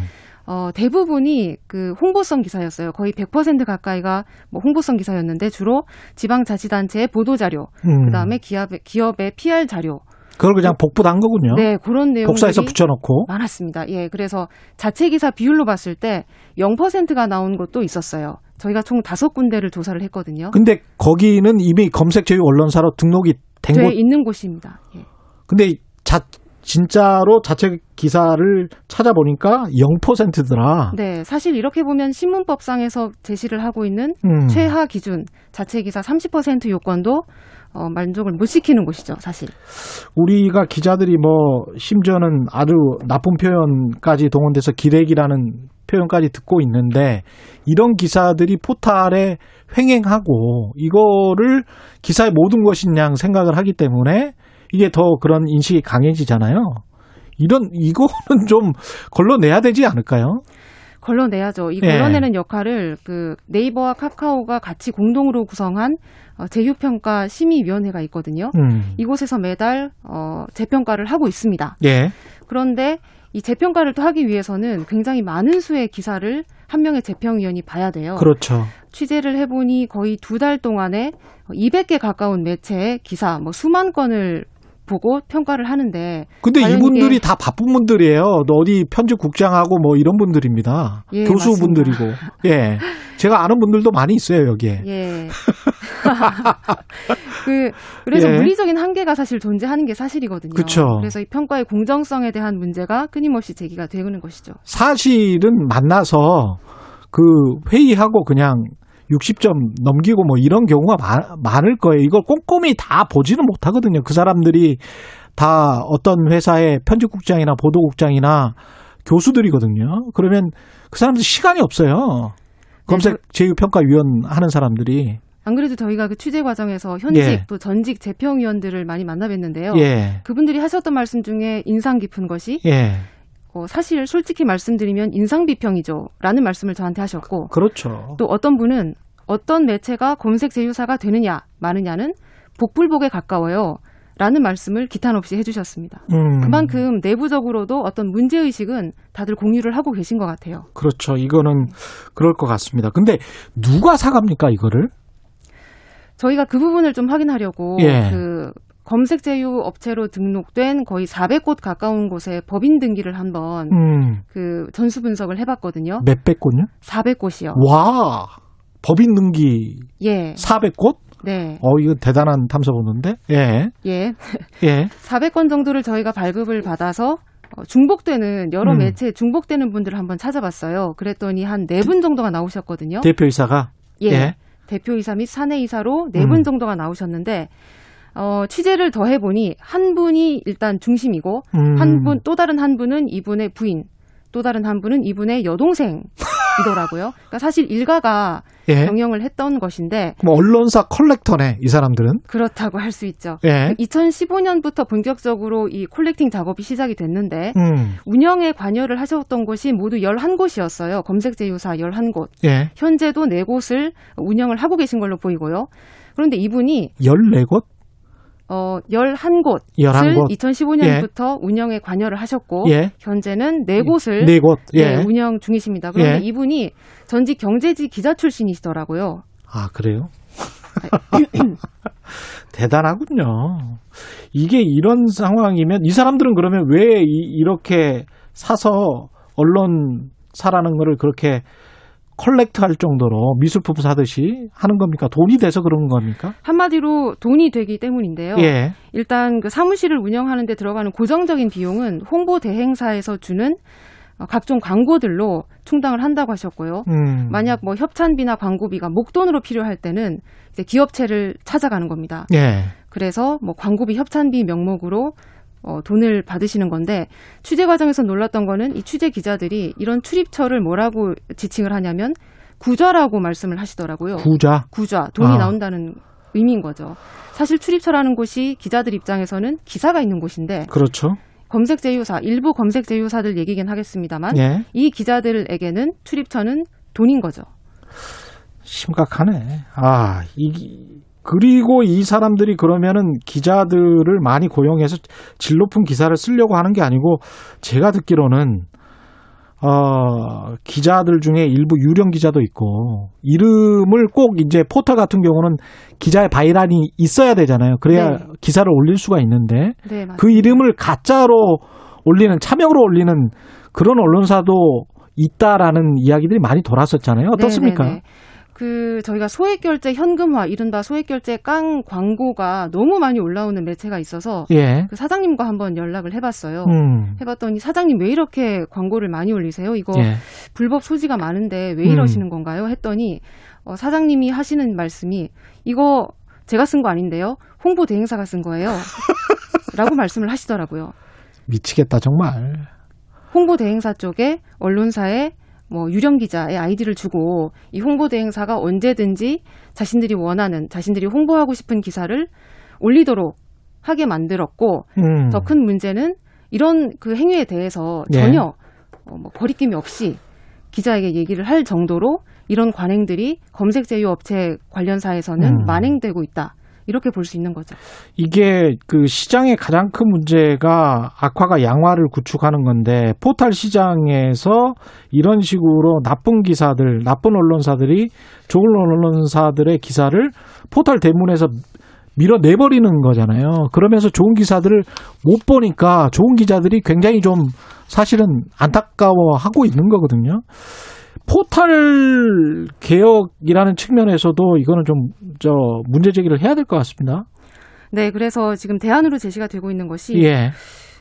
어, 대부분이 그 홍보성 기사였어요. 거의 100% 가까이가 뭐 홍보성 기사였는데 주로 지방자치단체의 보도자료, 음. 그 다음에 기업의, 기업의 PR 자료, 그걸 그냥 복부한 거군요. 네, 그런 내용들이 복사해서 붙여놓고. 많았습니다. 예, 그래서 자체 기사 비율로 봤을 때 0%가 나온 것도 있었어요. 저희가 총 다섯 군데를 조사를 했거든요. 근데 거기는 이미 검색 제휴 언론사로 등록이 된돼 곳. 있는 곳입니다. 예. 근데 자 진짜로 자체 기사를 찾아보니까 0%더라. 네, 사실 이렇게 보면 신문법상에서 제시를 하고 있는 음. 최하 기준 자체 기사 30% 요건도 어, 만족을 못 시키는 곳이죠, 사실. 우리가 기자들이 뭐 심지어는 아주 나쁜 표현까지 동원돼서 기레기라는 표현까지 듣고 있는데 이런 기사들이 포탈에 횡행하고 이거를 기사의 모든 것인 양 생각을 하기 때문에 이게 더 그런 인식이 강해지잖아요. 이런 이거는 좀 걸러내야 되지 않을까요? 걸러내야죠. 이 예. 걸러내는 역할을 그 네이버와 카카오가 같이 공동으로 구성한 어, 제휴평가 심의위원회가 있거든요. 음. 이곳에서 매달 어, 재평가를 하고 있습니다. 예. 그런데 이 재평가를 또 하기 위해서는 굉장히 많은 수의 기사를 한 명의 재평위원이 봐야 돼요. 그렇죠. 취재를 해보니 거의 두 달 동안에 200개 가까운 매체의 기사, 뭐 수만 건을 보고 평가를 하는데. 근데 이분들이 다 바쁜 분들이에요. 또 어디 편집국장하고 뭐 이런 분들입니다. 예, 교수분들이고. 예. 제가 아는 분들도 많이 있어요, 여기에. 예. 그 그래서 예. 물리적인 한계가 사실 존재하는 게 사실이거든요. 그쵸. 그래서 이 평가의 공정성에 대한 문제가 끊임없이 제기가 되는 것이죠. 사실은 만나서 그 회의하고 그냥 60점 넘기고 뭐 이런 경우가 많, 많을 거예요. 이걸 꼼꼼히 다 보지는 못하거든요. 그 사람들이 다 어떤 회사의 편집국장이나 보도국장이나 교수들이거든요. 그러면 그 사람들 시간이 없어요. 검색 제휴평가위원 하는 사람들이. 안 그래도 저희가 그 취재 과정에서 현직 예. 또 전직 재평위원들을 많이 만나 뵀는데요. 예. 그분들이 하셨던 말씀 중에 인상 깊은 것이 예. 어, 사실 솔직히 말씀드리면 인상 비평이죠라는 말씀을 저한테 하셨고 그렇죠. 또 어떤 분은 어떤 매체가 검색 제휴사가 되느냐 마느냐는 복불복에 가까워요. 라는 말씀을 기탄 없이 해주셨습니다. 음. 그만큼 내부적으로도 어떤 문제 의식은 다들 공유를 하고 계신 것 같아요. 그렇죠. 이거는 그럴 것 같습니다. 근데 누가 사갑니까, 이거를? 저희가 그 부분을 좀 확인하려고 예. 그 검색 제휴 업체로 등록된 거의 400곳 가까운 곳에 법인 등기를 한번 음. 그 전수 분석을 해봤거든요. 몇백 곳요? 400곳이요. 와, 법인 등기 예. 400곳? 네. 어, 이거 대단한 탐사보는데? 예. 예. 예. 400건 정도를 저희가 발급을 받아서 어, 중복되는 여러 음. 매체에 중복되는 분들을 한번 찾아봤어요. 그랬더니 한 네 분 정도가 나오셨거든요. 대표이사가? 예. 대표이사 및 사내이사로 네분 음. 정도가 나오셨는데 어, 취재를 더 해보니 한 분이 일단 중심이고 음. 한분 또 다른 한 분은 이분의 부인 또 다른 한 분은 이분의 여동생 이더라고요. 그러니까 사실 일가가 예. 경영을 했던 것인데 뭐 언론사 컬렉터네 이 사람들은. 그렇다고 할 수 있죠. 예. 2015년부터 본격적으로 이 콜렉팅 작업이 시작이 됐는데 음. 운영에 관여를 하셨던 곳이 모두 11곳이었어요. 검색 제휴사 11곳. 예. 현재도 4곳을 운영을 하고 계신 걸로 보이고요. 그런데 이분이 14곳? 어, 11곳을 11곳. 2015년부터 운영에 관여를 하셨고 예. 현재는 4곳을 네 곳. 예. 운영 중이십니다. 그런데 예. 이분이 전직 경제지 기자 출신이시더라고요. 아, 그래요? 대단하군요. 이게 이런 상황이면 이 사람들은 그러면 왜 이, 렇게 사서 언론 사라는 거를 그렇게 collect 할 정도로 미술품 사듯이 하는 겁니까? 돈이 돼서 그런 겁니까? 한마디로 돈이 되기 때문인데요. 예. 일단 그 사무실을 운영하는 데 들어가는 고정적인 비용은 홍보 대행사에서 주는 어, 각종 광고들로 충당을 한다고 하셨고요. 음. 만약 뭐 협찬비나 광고비가 목돈으로 필요할 때는 이제 기업체를 찾아가는 겁니다. 예. 그래서 뭐 광고비 협찬비 명목으로 어, 돈을 받으시는 건데 취재 과정에서 놀랐던 거는 이 취재 기자들이 이런 출입처를 뭐라고 지칭을 하냐면 구좌라고 말씀을 하시더라고요. 구좌? 구좌. 돈이 아. 나온다는 의미인 거죠. 사실 출입처라는 곳이 기자들 입장에서는 기사가 있는 곳인데 그렇죠. 검색 제휴사 일부 검색 제휴사들 얘기긴 하겠습니다만 예. 이 기자들에게는 출입처는 돈인 거죠. 심각하네. 아, 이 그리고 이 사람들이 그러면은 기자들을 많이 고용해서 질 높은 기사를 쓰려고 하는 게 아니고 제가 듣기로는 어, 기자들 중에 일부 유령 기자도 있고 이름을 꼭 이제 포털 같은 경우는 기자의 바이란이 있어야 되잖아요. 그래야 네. 기사를 올릴 수가 있는데 네. 그 이름을 가짜로 올리는 차명으로 올리는 그런 언론사도 있다라는 이야기들이 많이 돌았었잖아요. 어떻습니까? 네, 네, 네. 그 저희가 소액 결제 현금화 이른바 소액 결제 깡 광고가 너무 많이 올라오는 매체가 있어서 예. 그 사장님과 한번 연락을 해봤어요. 음. 해봤더니 사장님 왜 이렇게 광고를 많이 올리세요? 이거 예. 불법 소지가 많은데 왜 음. 이러시는 건가요? 했더니 어, 사장님이 하시는 말씀이 이거 제가 쓴 거 아닌데요. 홍보 대행사가 쓴 거예요. 라고 말씀을 하시더라고요. 미치겠다 정말. 홍보 대행사 쪽에 언론사에 뭐 유령 기자의 아이디를 주고 이 홍보 대행사가 언제든지 자신들이 원하는 자신들이 홍보하고 싶은 기사를 올리도록 하게 만들었고 음. 더큰 문제는 이런 그 행위에 대해서 예. 전혀 어, 뭐 거리낌이 없이 기자에게 얘기를 할 정도로 이런 관행들이 검색 제휴 업체 관련사에서는 음. 만행되고 있다. 이렇게 볼 수 있는 거죠. 이게 그 시장의 가장 큰 문제가 악화가 양화를 구축하는 건데 포털 시장에서 이런 식으로 나쁜 기사들, 나쁜 언론사들이 좋은 언론사들의 기사를 포털 대문에서 밀어내버리는 거잖아요. 그러면서 좋은 기사들을 못 보니까 좋은 기자들이 굉장히 좀 사실은 안타까워하고 있는 거거든요. 포털 개혁이라는 측면에서도 이거는 좀 저 문제 제기를 해야 될 것 같습니다. 네, 그래서 지금 대안으로 제시가 되고 있는 것이 예.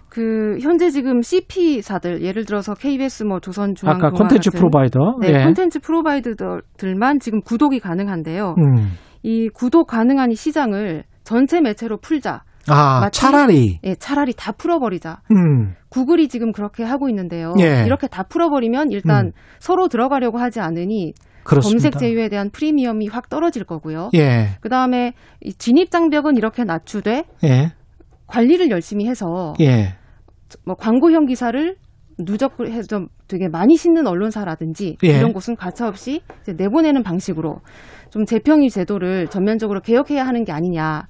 그 현재 지금 CP사들 예를 들어서 KBS 뭐 조선중앙 아까 콘텐츠 프로바이더. 네, 예. 콘텐츠 프로바이더들만 지금 구독이 가능한데요. 음. 이 구독 가능한 이 시장을 전체 매체로 풀자. 아, 마치- 차라리. 예, 차라리 다 풀어버리자. 음. 구글이 지금 그렇게 하고 있는데요. 예. 이렇게 다 풀어버리면 일단 음. 서로 들어가려고 하지 않으니 그렇습니다. 검색 제휴에 대한 프리미엄이 확 떨어질 거고요. 예. 그 다음에 진입 장벽은 이렇게 낮추되 예. 관리를 열심히 해서 예. 뭐 광고형 기사를 누적해서 좀 되게 많이 싣는 언론사라든지 예. 이런 곳은 가차없이 내보내는 방식으로 좀 재평의 제도를 전면적으로 개혁해야 하는 게 아니냐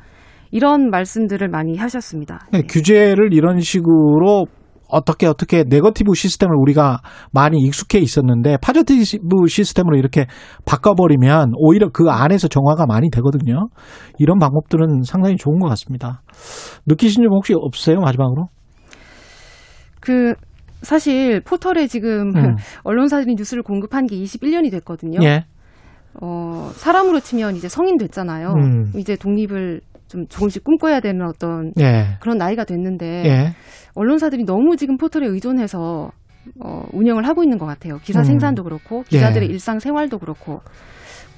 이런 말씀들을 많이 하셨습니다. 네, 규제를 이런 식으로 어떻게 어떻게 네거티브 시스템을 우리가 많이 익숙해 있었는데 positive 시스템으로 이렇게 바꿔버리면 오히려 그 안에서 정화가 많이 되거든요. 이런 방법들은 상당히 좋은 것 같습니다. 느끼신 점 혹시 없으세요 마지막으로? 그 사실 포털에 지금 음. 언론사들이 뉴스를 공급한 게 21년이 됐거든요. 예. 어, 사람으로 치면 이제 성인 됐잖아요. 음. 이제 독립을 좀 조금씩 꿈꿔야 되는 어떤 예. 그런 나이가 됐는데 예. 언론사들이 너무 지금 포털에 의존해서 어, 운영을 하고 있는 것 같아요. 기사 음. 생산도 그렇고 기자들의 예. 일상 생활도 그렇고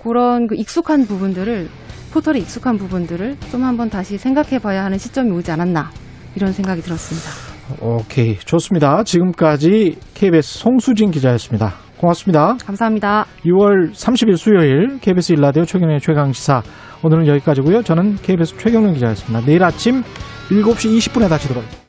그런 그 익숙한 부분들을 포털에 익숙한 부분들을 좀 한번 다시 생각해봐야 하는 시점이 오지 않았나 이런 생각이 들었습니다. 오케이 좋습니다. 지금까지 KBS 송수진 기자였습니다. 고맙습니다. 감사합니다. 6월 30일 수요일 KBS 일라디오 최경영의 최강시사 오늘은 여기까지고요. 저는 KBS 최경영 기자였습니다. 내일 아침 7시 20분에 다시 돌아오겠습니다.